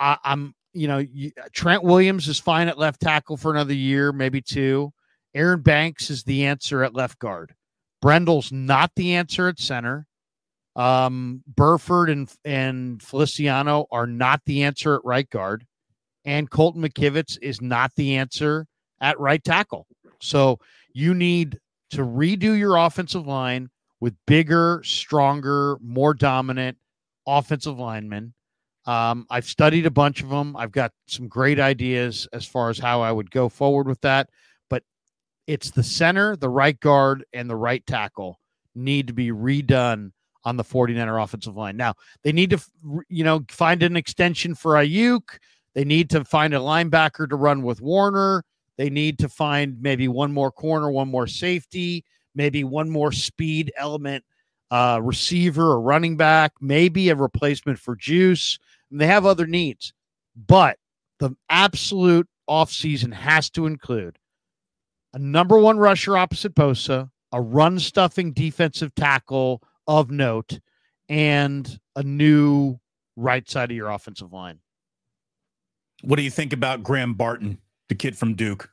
I, am you know you, Trent Williams is fine at left tackle for another year, maybe two. Aaron Banks is the answer at left guard. Brendel's not the answer at center. Um, Burford and and Feliciano are not the answer at right guard, and Colton McKivitz is not the answer at right tackle. So you need to redo your offensive line with bigger, stronger, more dominant offensive linemen. Um, I've studied a bunch of them. I've got some great ideas as far as how I would go forward with that. It's the center, the right guard, and the right tackle need to be redone on the 49er offensive line. Now, they need to, you know, find an extension for Aiyuk. They need to find a linebacker to run with Warner. They need to find maybe one more corner, one more safety, maybe one more speed element uh, receiver or running back, maybe a replacement for Juice. And they have other needs. But the absolute offseason has to include a number one rusher opposite Bosa, a run stuffing defensive tackle of note and a new right side of your offensive line. What do you think about Graham Barton, the kid from Duke?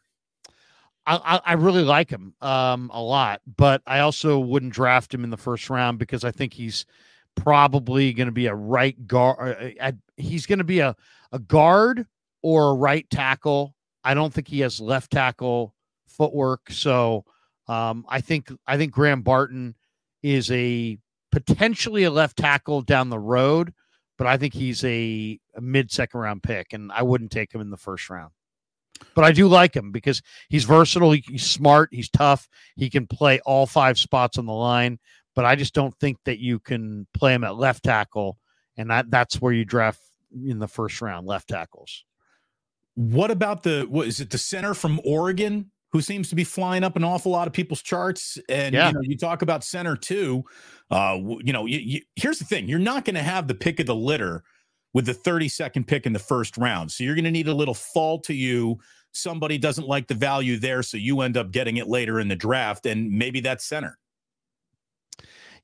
I, I, really like him um, a lot, but I also wouldn't draft him in the first round because I think he's probably going to be a right guard. Uh, uh, he's going to be a, a guard or a right tackle. I don't think he has left tackle footwork. So um, I think I think Graham Barton is a potentially a left tackle down the road, but I think he's a, a mid second round pick, and I wouldn't take him in the first round. But I do like him because he's versatile. He's smart. He's tough. He can play all five spots on the line. But I just don't think that you can play him at left tackle, and that that's where you draft in the first round left tackles. What about the what is it the center from Oregon who seems to be flying up an awful lot of people's charts? And yeah. you know, you talk about center too. Uh, you know, you, you, here's the thing: you're not going to have the pick of the litter with the 32nd pick in the first round. So you're going to need a little fall to you. Somebody doesn't like the value there, so you end up getting it later in the draft, and maybe that's center.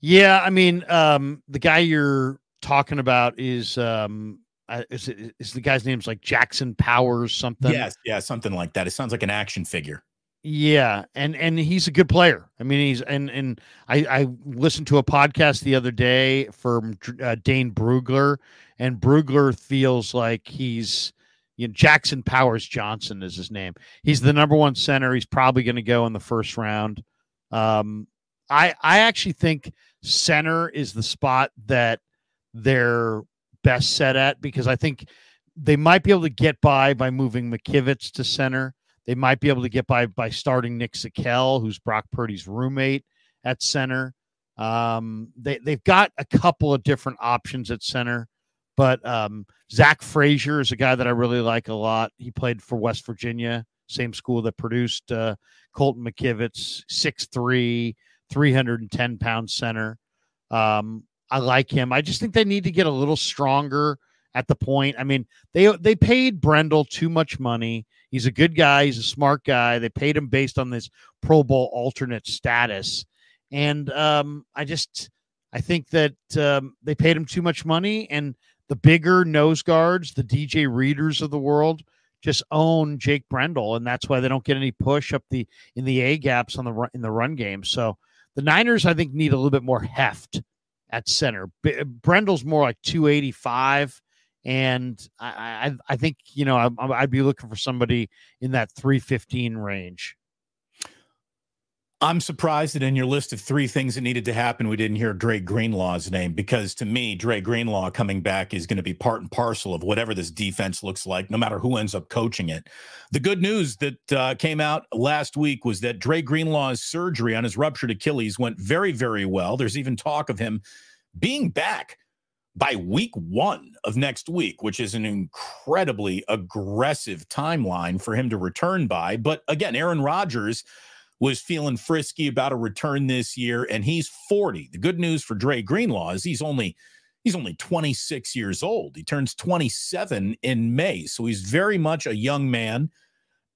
Yeah, I mean, um, the guy you're talking about is um, uh, is, is the guy's name's like Jackson Powers something? Yes, yeah, something like that. It sounds like an action figure. Yeah, and and he's a good player. I mean, he's and and I I listened to a podcast the other day from uh, Dane Brugler, and Brugler feels like he's you know Jackson Powers Johnson is his name. He's the number one center. He's probably going to go in the first round. Um, I I actually think center is the spot that they're best set at because I think they might be able to get by by moving McKivitz to center they might be able to get by by starting Nick Zakelj, who's Brock Purdy's roommate at center. Um, they they've got a couple of different options at center, but um, Zach Frazier is a guy that I really like a lot. He played for West Virginia, same school that produced uh, Colton McKivitz, 6'3", 310 pound center. Um, I like him. I just think they need to get a little stronger at the point. I mean, they they paid Brendel too much money. He's a good guy. He's a smart guy. They paid him based on this Pro Bowl alternate status, and um, I just I think that um, they paid him too much money, and the bigger nose guards, the DJ Readers of the world, just own Jake Brendel, and that's why they don't get any push up the in the A gaps on the run, in the run game. So the Niners, I think, need a little bit more heft at center. B- Brendel's more like 285 and I, I, I think you know I, I'd be looking for somebody in that 315 range. I'm surprised that in your list of three things that needed to happen, we didn't hear Dre Greenlaw's name because to me, Dre Greenlaw coming back is going to be part and parcel of whatever this defense looks like, no matter who ends up coaching it. The good news that uh, came out last week was that Dre Greenlaw's surgery on his ruptured Achilles went very, very well. There's even talk of him being back by week one of next week, which is an incredibly aggressive timeline for him to return by. But again, Aaron Rodgers was feeling frisky about a return this year, and he's 40. The good news for Dre Greenlaw is he's only he's only 26 years old. He turns 27 in May, so he's very much a young man.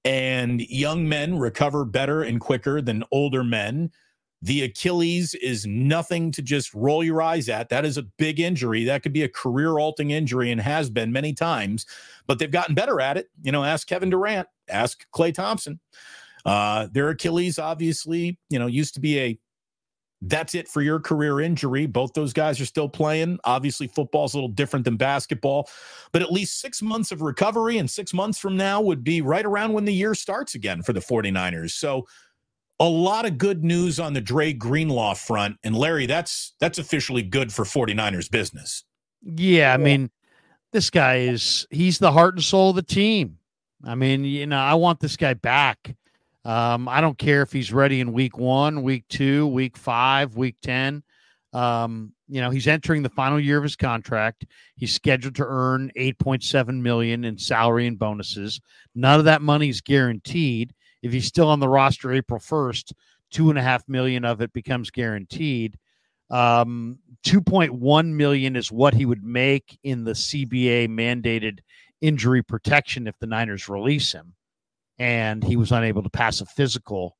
And young men recover better and quicker than older men. The Achilles is nothing to just roll your eyes at. That is a big injury. That could be a career altering injury and has been many times, but they've gotten better at it. You know, ask Kevin Durant, ask Klay Thompson. Uh, their Achilles, obviously, you know, used to be a that's it for your career injury. Both those guys are still playing. Obviously, football's a little different than basketball, but at least six months of recovery and six months from now would be right around when the year starts again for the 49ers. So, a lot of good news on the Dre Greenlaw front. And Larry, that's that's officially good for 49ers business. Yeah, I mean, this guy is he's the heart and soul of the team. I mean, you know, I want this guy back. Um, I don't care if he's ready in week one, week two, week five, week 10. Um, you know, he's entering the final year of his contract. He's scheduled to earn 8.7 million in salary and bonuses. None of that money is guaranteed if he's still on the roster April 1st, two and a half million of it becomes guaranteed. Um, 2.1 million is what he would make in the CBA mandated injury protection if the Niners release him. And he was unable to pass a physical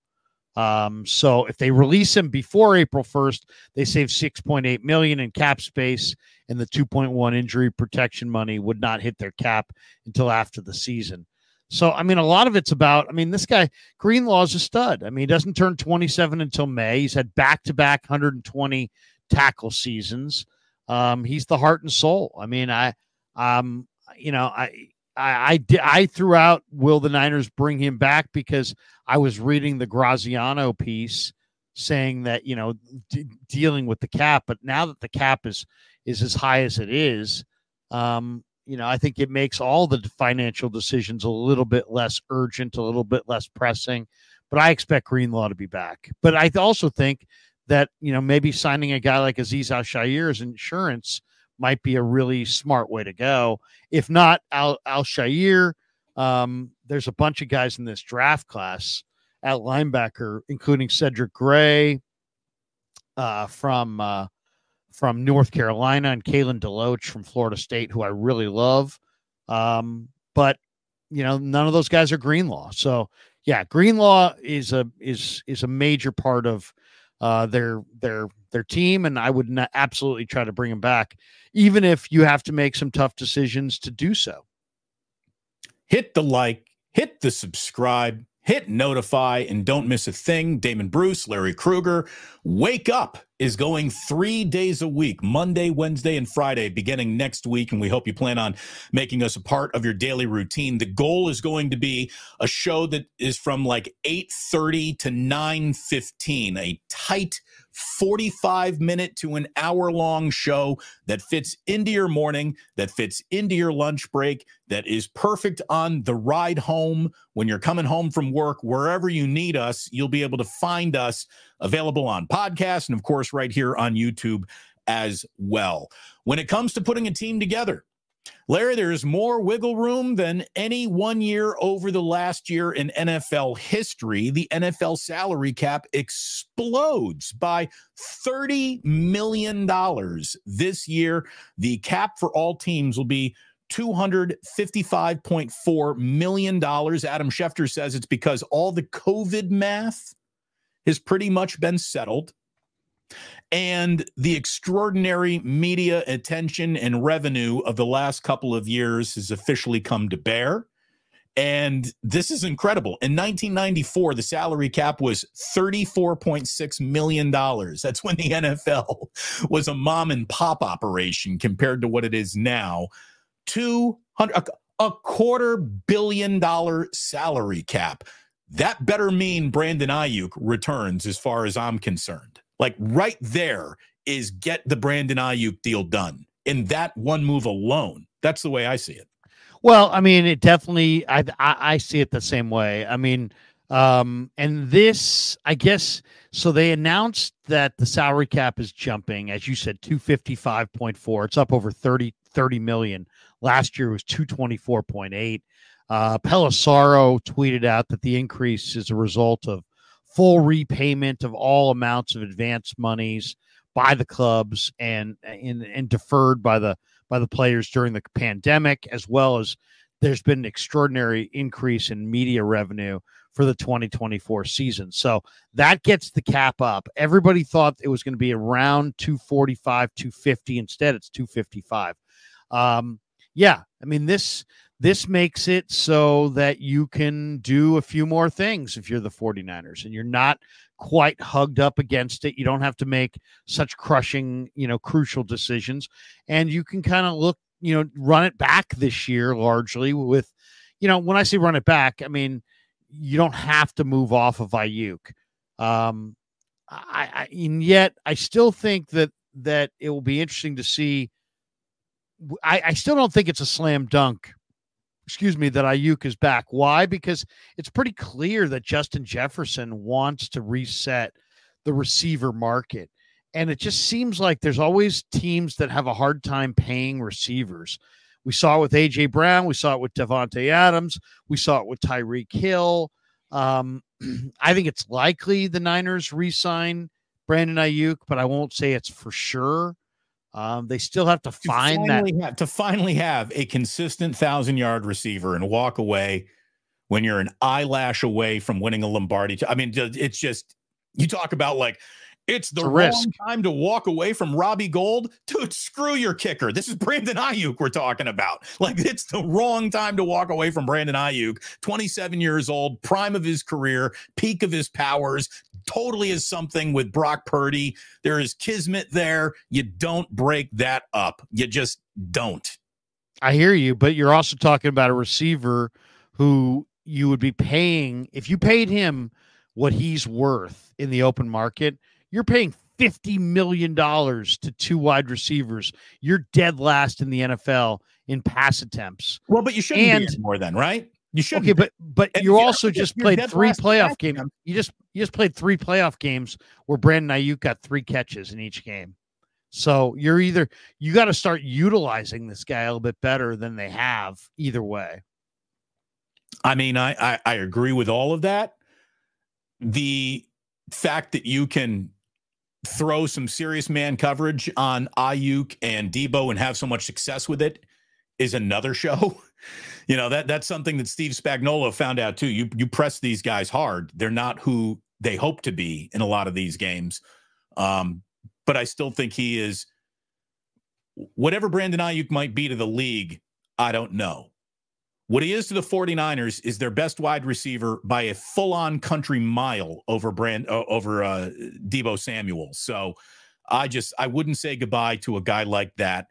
Um, so if they release him before April 1st, they save 6.8 million in cap space, and the 2.1 injury protection money would not hit their cap until after the season. So I mean, a lot of it's about. I mean, this guy Greenlaw is a stud. I mean, he doesn't turn 27 until May. He's had back-to-back 120 tackle seasons. Um, he's the heart and soul. I mean, I, um, you know, I I, I, I threw out will the Niners bring him back because I was reading the Graziano piece saying that you know d- dealing with the cap, but now that the cap is is as high as it is, um, you know I think it makes all the financial decisions a little bit less urgent, a little bit less pressing. But I expect Greenlaw to be back. But I also think that you know maybe signing a guy like Azeez Al-Shaair as insurance might be a really smart way to go. If not, Al Al-Shaair, um, there's a bunch of guys in this draft class at linebacker, including Cedric Gray uh, from uh, from North Carolina and Kalen DeLoach from Florida State, who I really love. Um, but you know, none of those guys are Greenlaw. So yeah, Greenlaw is a is is a major part of uh, their their their team, and I would not absolutely try to bring him back, even if you have to make some tough decisions to do so. Hit the like, hit the subscribe, hit notify, and don't miss a thing. Damon Bruce, Larry Krueger, wake up is going three days a week, Monday, Wednesday, and Friday, beginning next week. And we hope you plan on making us a part of your daily routine. The goal is going to be a show that is from like 8:30 to 9:15, a tight 45 minute to an hour long show that fits into your morning, that fits into your lunch break, that is perfect on the ride home when you're coming home from work, wherever you need us, you'll be able to find us available on podcast and, of course, right here on YouTube as well. When it comes to putting a team together, Larry, there's more wiggle room than any one year over the last year in NFL history. The NFL salary cap explodes by $30 million this year. The cap for all teams will be $255.4 million. Adam Schefter says it's because all the COVID math has pretty much been settled. And the extraordinary media attention and revenue of the last couple of years has officially come to bear. And this is incredible. In 1994, the salary cap was $34.6 million. That's when the NFL was a mom and pop operation compared to what it is now. 200, a quarter billion dollar salary cap. That better mean Brandon Aiyuk returns as far as I'm concerned. Like right there is get the Brandon Aiyuk deal done in that one move alone. That's the way I see it. Well, I mean, it definitely. I I, I see it the same way. I mean, um, and this, I guess. So they announced that the salary cap is jumping, as you said, two fifty five point four. It's up over 30, 30 million. Last year was two twenty four point eight. Uh, Pelissero tweeted out that the increase is a result of full repayment of all amounts of advance monies by the clubs and, and and deferred by the by the players during the pandemic, as well as there's been an extraordinary increase in media revenue for the 2024 season. So that gets the cap up. Everybody thought it was going to be around 245, 250. Instead, it's 255. Um, yeah, I mean this this makes it so that you can do a few more things if you're the 49ers and you're not quite hugged up against it. You don't have to make such crushing, you know, crucial decisions. And you can kind of look, you know, run it back this year largely with, you know, when I say run it back, I mean, you don't have to move off of Aiyuk. Um, I, I and yet I still think that that it will be interesting to see. I, I still don't think it's a slam dunk excuse me, that Aiyuk is back. Why? Because it's pretty clear that Justin Jefferson wants to reset the receiver market. And it just seems like there's always teams that have a hard time paying receivers. We saw it with AJ Brown. We saw it with Davante Adams. We saw it with Tyreek Hill. Um, I think it's likely the Niners re-sign Brandon Aiyuk, but I won't say it's for sure. Um, they still have to find to that have, to finally have a consistent thousand yard receiver and walk away when you're an eyelash away from winning a Lombardi. I mean, it's just you talk about like it's the it's wrong time to walk away from Robbie Gould. Dude, screw your kicker. This is Brandon Aiyuk we're talking about. Like, it's the wrong time to walk away from Brandon Aiyuk, 27 years old, prime of his career, peak of his powers, totally is something with Brock Purdy. There is kismet there. You don't break that up. You just don't. I hear you, but you're also talking about a receiver who you would be paying if you paid him what he's worth in the open market you're paying $50 million to two wide receivers. You're dead last in the NFL in pass attempts. Well, but you shouldn't and, be more than, right? You should. Okay, but but and you also just played three playoff games. You just you just played three playoff games where Brandon Aiyuk got three catches in each game. So you're either you got to start utilizing this guy a little bit better than they have either way. I mean, I, I, I agree with all of that. The fact that you can throw some serious man coverage on Aiyuk and Deebo and have so much success with it is another show. You know, that that's something that Steve Spagnuolo found out too. You you press these guys hard. They're not who they hope to be in a lot of these games. Um, but I still think he is whatever Brandon Aiyuk might be to the league, I don't know. What he is to the 49ers is their best wide receiver by a full-on country mile over brand uh, over uh, Deebo Samuel. So I just I wouldn't say goodbye to a guy like that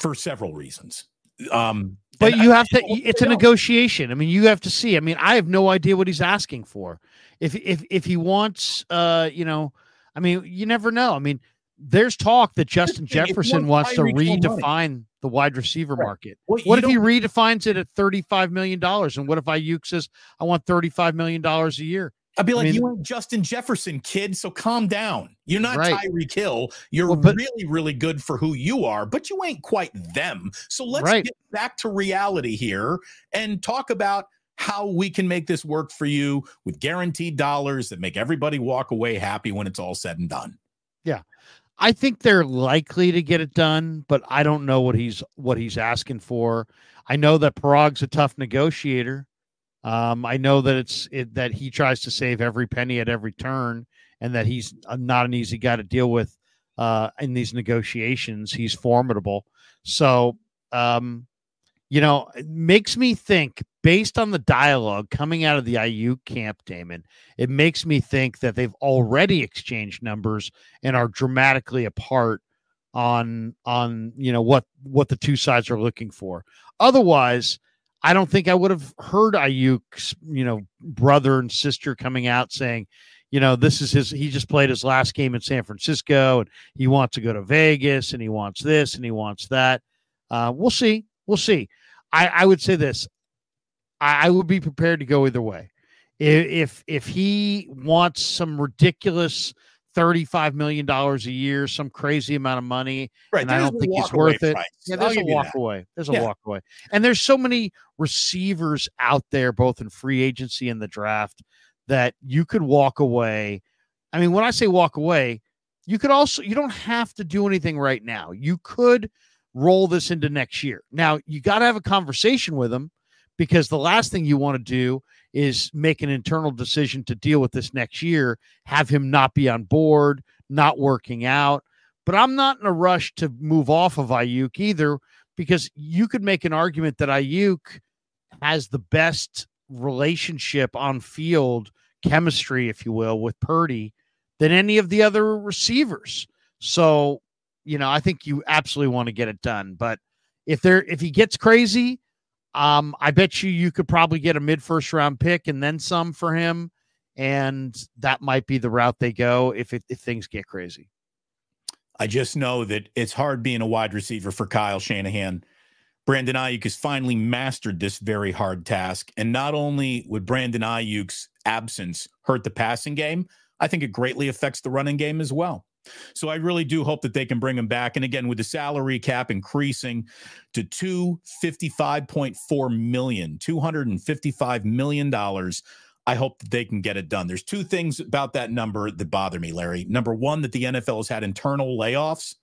for several reasons. Um, but you I, have to it's a negotiation. I mean, you have to see. I mean, I have no idea what he's asking for. If if if he wants uh, you know, I mean, you never know. I mean, there's talk that Justin Jefferson wants to redefine the wide receiver right. market. Well, what if he redefines it at $35 million? And what if Aiyuk says, I want $35 million a year? I'd be like, I mean, you ain't Justin Jefferson, kid. So calm down. You're not right. Tyreek Hill. You're well, but, really, really good for who you are, but you ain't quite them. So let's right. get back to reality here and talk about how we can make this work for you with guaranteed dollars that make everybody walk away happy when it's all said and done. Yeah. I think they're likely to get it done, but I don't know what he's what he's asking for. I know that Paraag's a tough negotiator. Um, I know that it's it, that he tries to save every penny at every turn, and that he's not an easy guy to deal with uh, in these negotiations. He's formidable. So, um, you know, it makes me think based on the dialogue coming out of the Aiyuk camp, Damon, it makes me think that they've already exchanged numbers and are dramatically apart on on you know what what the two sides are looking for. Otherwise, I don't think I would have heard Aiyuk's, you know brother and sister coming out saying, you know, this is his. He just played his last game in San Francisco, and he wants to go to Vegas, and he wants this, and he wants that. Uh, we'll see. We'll see. I, I would say this. I, I would be prepared to go either way. If if he wants some ridiculous thirty-five million dollars a year, some crazy amount of money, right. and I don't think he's worth it. Price. Yeah, there's I'll a walk away. There's a yeah. walk away, and there's so many receivers out there, both in free agency and the draft, that you could walk away. I mean, when I say walk away, you could also you don't have to do anything right now. You could roll this into next year. Now you got to have a conversation with them because the last thing you want to do is make an internal decision to deal with this next year, have him not be on board, not working out. But I'm not in a rush to move off of Aiyuk either, because you could make an argument that Aiyuk has the best relationship on field chemistry, if you will, with Purdy than any of the other receivers. So, you know, I think you absolutely want to get it done. But if there if he gets crazy, um, I bet you you could probably get a mid first round pick and then some for him, and that might be the route they go if if things get crazy. I just know that it's hard being a wide receiver for Kyle Shanahan. Brandon Aiyuk has finally mastered this very hard task, and not only would Brandon Aiyuk's absence hurt the passing game, I think it greatly affects the running game as well. So I really do hope that they can bring him back. And again, with the salary cap increasing to 255.4 million, 255 million dollars. I hope that they can get it done. There's two things about that number that bother me, Larry. Number one, that the NFL has had internal layoffs.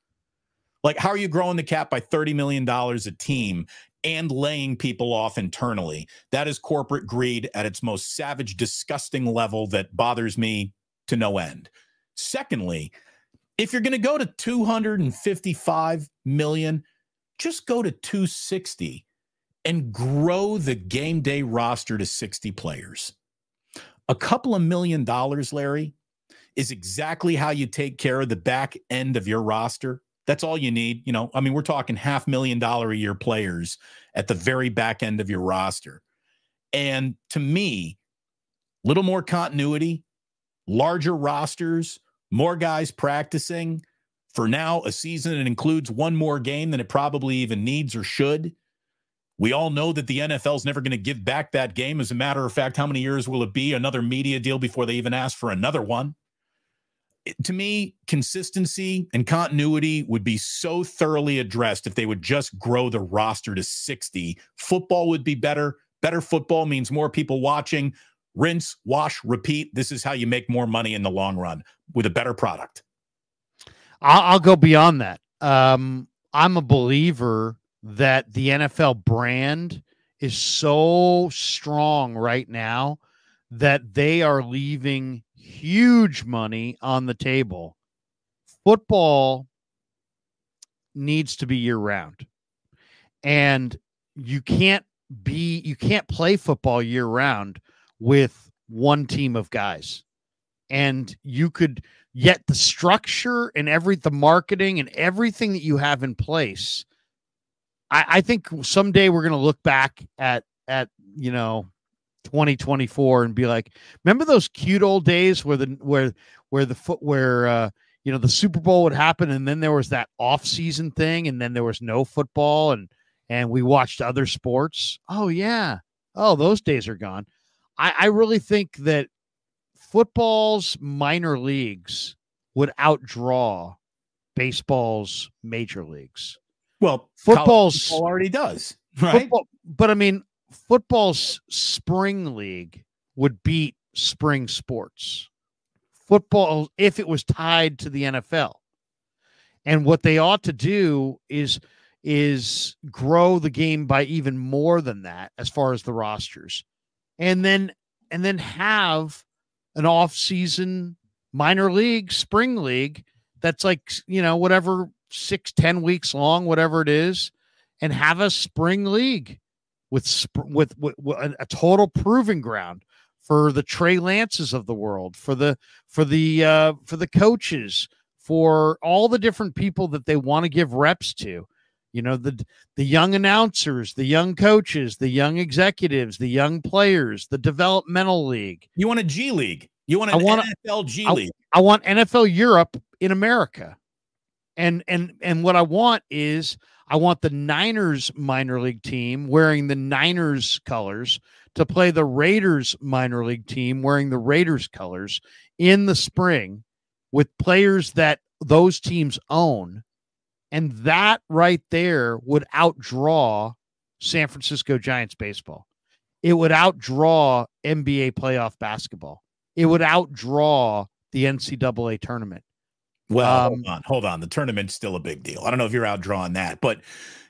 Like, how are you growing the cap by $30 million a team and laying people off internally. That is corporate greed at its most savage, disgusting level that bothers me to no end. Secondly, if you're going to go to 255 million, just go to 260 and grow the game day roster to 60 players. A couple of million dollars, Larry, is exactly how you take care of the back end of your roster. That's all you need. You know, I mean, we're talking half million dollar a year players at the very back end of your roster. And to me, a little more continuity, larger rosters, more guys practicing. For now, a season that includes one more game than it probably even needs or should. We all know that the NFL is never going to give back that game. As a matter of fact, how many years will it be? Another media deal before they even ask for another one? To me, consistency and continuity would be so thoroughly addressed if they would just grow the roster to 60. Football would be better. Better football means more people watching. Rinse, wash, repeat. This is how you make more money in the long run with a better product. I'll, go beyond that. Um, I'm a believer that the NFL brand is so strong right now that they are leaving huge money on the table. Football needs to be year round. And you can't be you can't play football year round with one team of guys. And you could yet the structure and every the marketing and everything that you have in place. I, I think someday we're gonna look back at at you know 2024 and be like, remember those cute old days where the where where the foot where uh you know the Super Bowl would happen and then there was that off season thing and then there was no football and and we watched other sports. Oh yeah. Oh, those days are gone. I, I really think that football's minor leagues would outdraw baseball's major leagues. Well, football's already does, right? Football, but I mean, football's spring league would beat spring sports. Football, if it was tied to the NFL. And what they ought to do is is grow the game by even more than that as far as the rosters. And then and then have an off-season minor league, spring league that's like, you know, whatever six, ten weeks long, whatever it is, and have a spring league with with, with, with a total proving ground for the Trey Lances of the world, for the for the uh, for the coaches, for all the different people that they want to give reps to. You know the the young announcers, the young coaches, the young executives, the young players, the developmental league. You want a G League. You want an I want NFL G League. I, I want NFL Europe in America. And and and what I want is I want the Niners minor league team wearing the Niners colors to play the Raiders minor league team wearing the Raiders colors in the spring with players that those teams own. And that right there would outdraw San Francisco Giants baseball. It would outdraw NBA playoff basketball. It would outdraw the NCAA tournament. Well, um, hold on, hold on. The tournament's still a big deal. I don't know if you're outdrawing that, but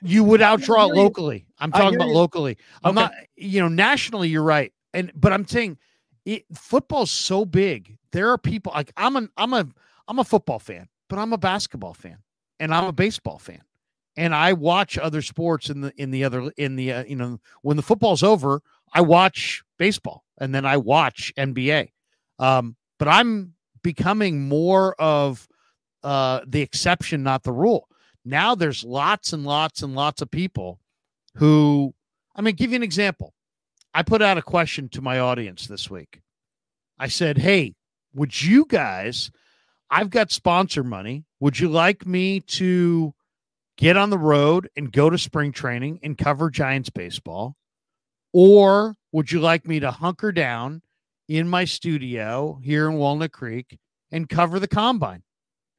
you would outdraw it locally. I'm talking about you. locally. I'm okay. not, you know, nationally. You're right, and but I'm saying it, football's so big. There are people like I'm an I'm a I'm a football fan, but I'm a basketball fan, and I'm a baseball fan, and I watch other sports in the in the other in the uh, you know when the football's over, I watch baseball, and then I watch NBA. Um, but I'm becoming more of uh, the exception, not the rule. Now there's lots and lots and lots of people who, I mean, give you an example. I put out a question to my audience this week. I said, Hey, would you guys, I've got sponsor money. Would you like me to get on the road and go to spring training and cover Giants baseball? Or would you like me to hunker down in my studio here in Walnut Creek and cover the combine?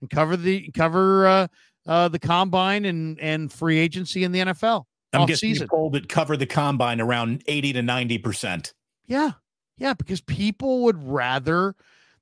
And cover the cover uh, uh, the combine and and free agency in the NFL. I'm guessing season. told it cover the combine around 80 to 90 percent. Yeah, yeah, because people would rather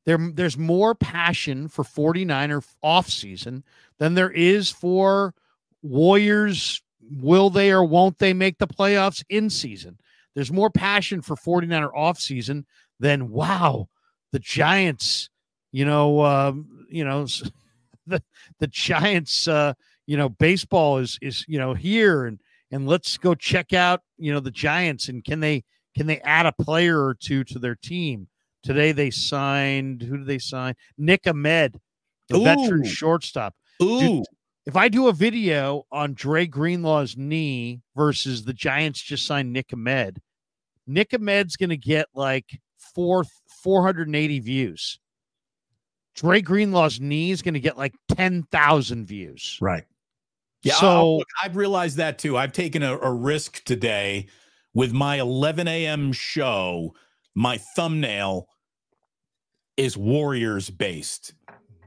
there. There's more passion for 49er off season than there is for Warriors will they or won't they make the playoffs in season? There's more passion for 49er off season than wow, the Giants, you know, uh, you know, the the Giants, uh, you know, baseball is is you know here and and let's go check out you know the Giants and can they can they add a player or two to their team? Today they signed who did they sign? Nick Ahmed, the Ooh. veteran shortstop. Ooh. Dude, if I do a video on Dre Greenlaw's knee versus the Giants just signed Nick Ahmed, Nick Ahmed's going to get like four 480 views. Dre Greenlaw's knee is going to get like 10,000 views. Right. Yeah. So look, I've realized that too. I've taken a, a risk today with my 11 a.m. show. My thumbnail is Warriors based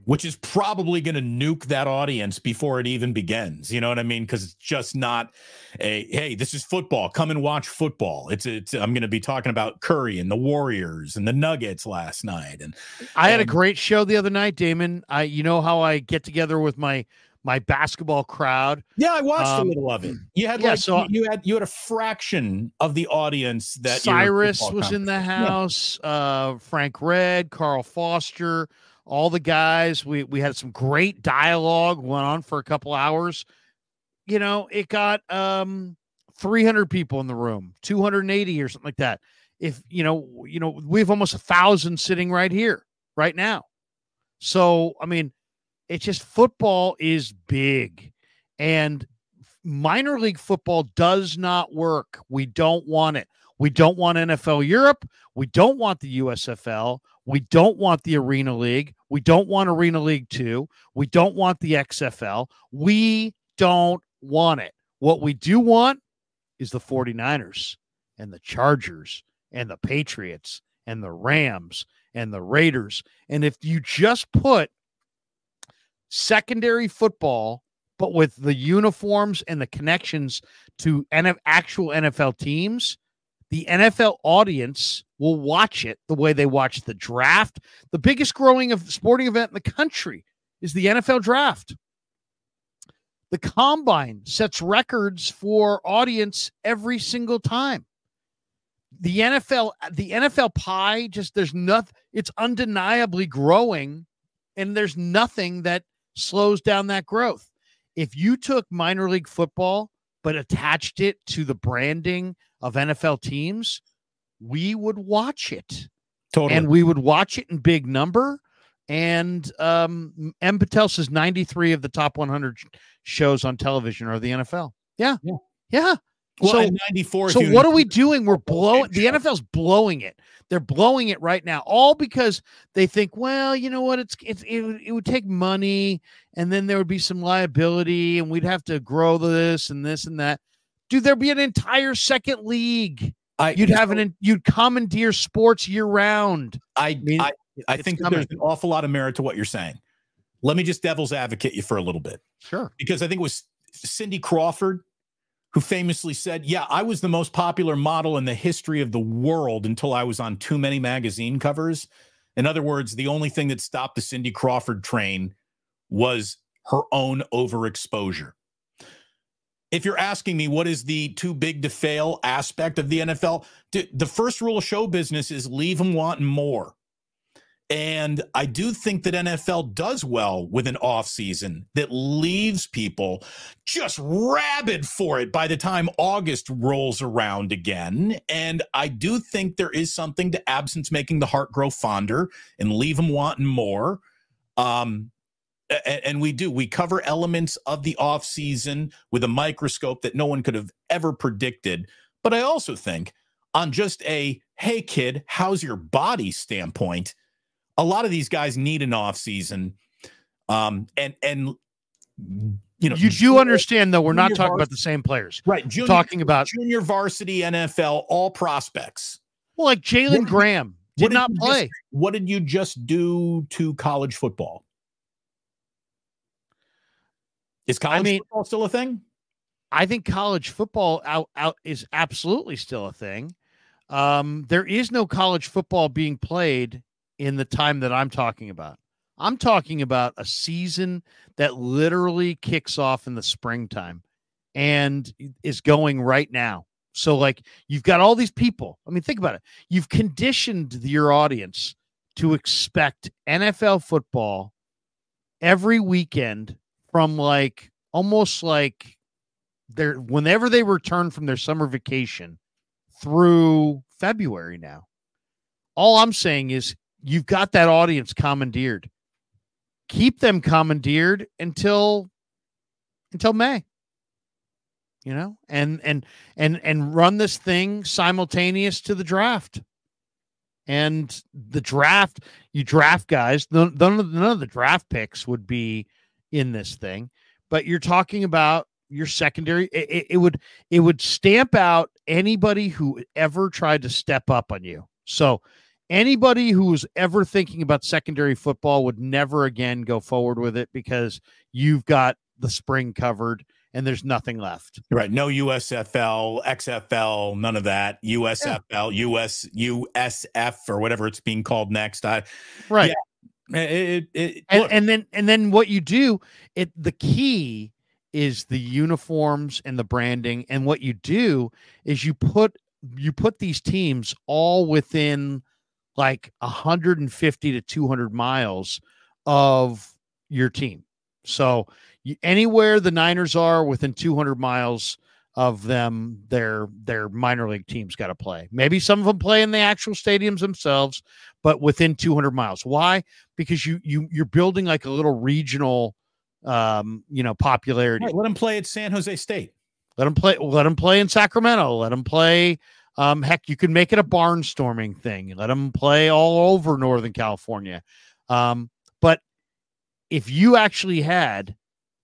which is probably going to nuke that audience before it even begins. You know what I mean? Because it's just not a hey, this is football. Come and watch football. It's it's. I'm going to be talking about Curry and the Warriors and the Nuggets last night. And I had a great show the other night, Damon. I you know how I get together with my my basketball crowd. Yeah, I watched um, a little of it. You had yeah, like so you had you had a fraction of the audience that Cyrus was in the house. Yeah. Uh, Frank Red, Carl Foster all the guys. We we had some great dialogue, went on for a couple hours. You know, it got um 300 people in the room, 280 or something like that. If you know, you know, we have almost a thousand sitting right here, right now. So, I mean, it's just football is big, and minor league football does not work. We don't want it. We don't want NFL Europe. We don't want the USFL. We don't want the Arena League. We don't want Arena League 2. We don't want the XFL. We don't want it. What we do want is the 49ers and the Chargers and the Patriots and the Rams and the Raiders. And if you just put secondary football, but with the uniforms and the connections to actual NFL teams, the NFL audience will watch it the way they watch the draft. The biggest growing of sporting event in the country is the NFL draft. The combine sets records for audience every single time. The NFL, the NFL pie, just there's nothing, it's undeniably growing, and there's nothing that slows down that growth. If you took minor league football but attached it to the branding of NFL teams, we would watch it. Totally. And we would watch it in big number. And um, M. Patel says 93 of the top 100 shows on television are the NFL. Yeah. Yeah. yeah. Well, so, 94. So what are we doing? We're blowing the NFL's blowing it. They're blowing it right now, all because they think, well, you know what? It's, it's it, it would take money, and then there would be some liability, and we'd have to grow this and this and that. Dude, there'd be an entire second league. I, you'd have an you'd commandeer sports year round. I I, mean, I, I think there's an awful lot of merit to what you're saying. Let me just devil's advocate you for a little bit. Sure. Because I think it was Cindy Crawford who famously said, Yeah, I was the most popular model in the history of the world until I was on too many magazine covers. In other words, the only thing that stopped the Cindy Crawford train was her own overexposure. If you're asking me what is the too big to fail aspect of the NFL, the first rule of show business is leave them wanting more. And I do think that NFL does well with an off season that leaves people just rabid for it by the time August rolls around again. And I do think there is something to absence making the heart grow fonder and leave them wanting more. Um, and we do we cover elements of the off season with a microscope that no one could have ever predicted but i also think on just a hey kid how's your body standpoint a lot of these guys need an off season. Um, and and you know, you do understand though we're not talking varsity, about the same players, right? Junior, talking about junior varsity NFL, all prospects. Well, like Jalen Graham did, did not play. Just, what did you just do to college football? Is college I mean, football still a thing? I think college football out, out is absolutely still a thing. Um, there is no college football being played in the time that I'm talking about. I'm talking about a season that literally kicks off in the springtime. and is going right now. So, like, you've got all these people. I mean, think about it. You've conditioned your audience to expect NFL football every weekend from like almost like they're whenever they return from their summer vacation through February now. All I'm saying is you've got that audience commandeered. Keep them commandeered until until May. You know, and and and and run this thing simultaneous to the draft. And the draft, you draft guys. None, none of the draft picks would be in this thing, but you're talking about your secondary. It, it, would it would stamp out anybody who ever tried to step up on you. So anybody who was ever thinking about secondary football would never again go forward with it because you've got the spring covered and there's nothing left. Right. No USFL, XFL, none of that. USFL, yeah. US, USF, or whatever it's being called next. I, right. Yeah, it, it, it, and, and then and then what you do, it the key is the uniforms and the branding. And what you do is you put you put these teams all within like 150 to 200 miles of your team. So you, anywhere the Niners are within 200 miles of them, their their minor league teams got to play. Maybe some of them play in the actual stadiums themselves, but within 200 miles. Why? Because you you you're building like a little regional um, you know, popularity. Right, let them play at San Jose State. Let them play. Let them play in Sacramento. Let them play. Um, heck, you can make it a barnstorming thing. Let them play all over Northern California. Um, but if you actually had,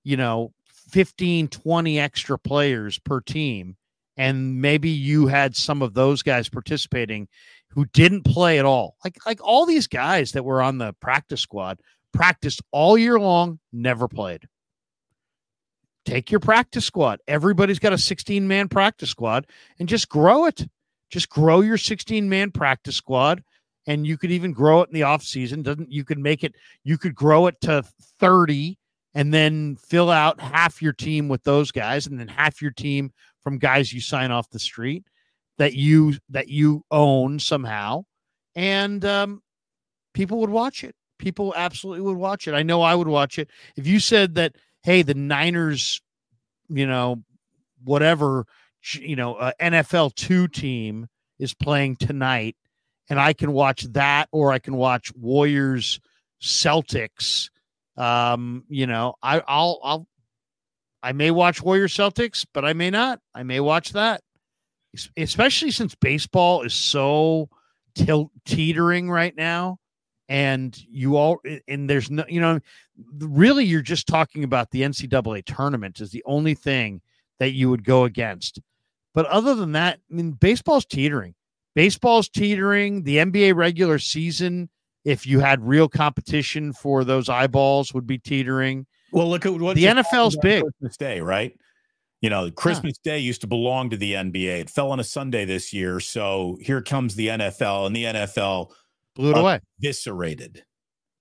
you know, 15, 20 extra players per team, and maybe you had some of those guys participating who didn't play at all, like like all these guys that were on the practice squad practiced all year long, never played. Take your practice squad. Everybody's got a 16 man practice squad and just grow it. Just grow your 16 man practice squad. And you could even grow it in the off season. Doesn't you could make it, you could grow it to 30 and then fill out half your team with those guys and then half your team from guys you sign off the street that you that you own somehow and um, people would watch it people absolutely would watch it. I know I would watch it. If you said that, hey, the Niners, you know, whatever, you know, uh, NFL two team is playing tonight, and I can watch that, or I can watch Warriors Celtics. Um, you know, I, I'll, I'll, I may watch Warrior Celtics, but I may not. I may watch that, especially since baseball is so tilt teetering right now and you all and there's no you know really you're just talking about the ncaa tournament is the only thing that you would go against. But other than that i mean baseball's teetering. Baseball's teetering. The nba regular season if you had real competition for those eyeballs would be teetering well look at what the nfl's big christmas day right you know christmas yeah. day used to belong to the nba it fell on a sunday this year so here comes the nfl and the nfl blew it uh, away, eviscerated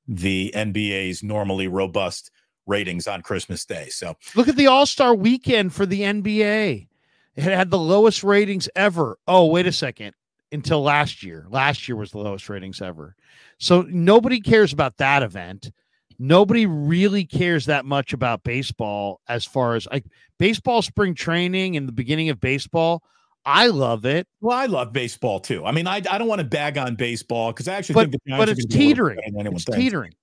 the NBA's normally robust ratings on Christmas Day. So look at the All Star weekend for the NBA. It had the lowest ratings ever. Oh, wait a second. Until last year. Last year was the lowest ratings ever. So nobody cares about that event. Nobody really cares that much about baseball as far as like baseball spring training and the beginning of baseball. I love it. Well, I love baseball too. I mean, I, I don't want to bag on baseball because I actually but, think the but it's teetering. It's thinks. teetering.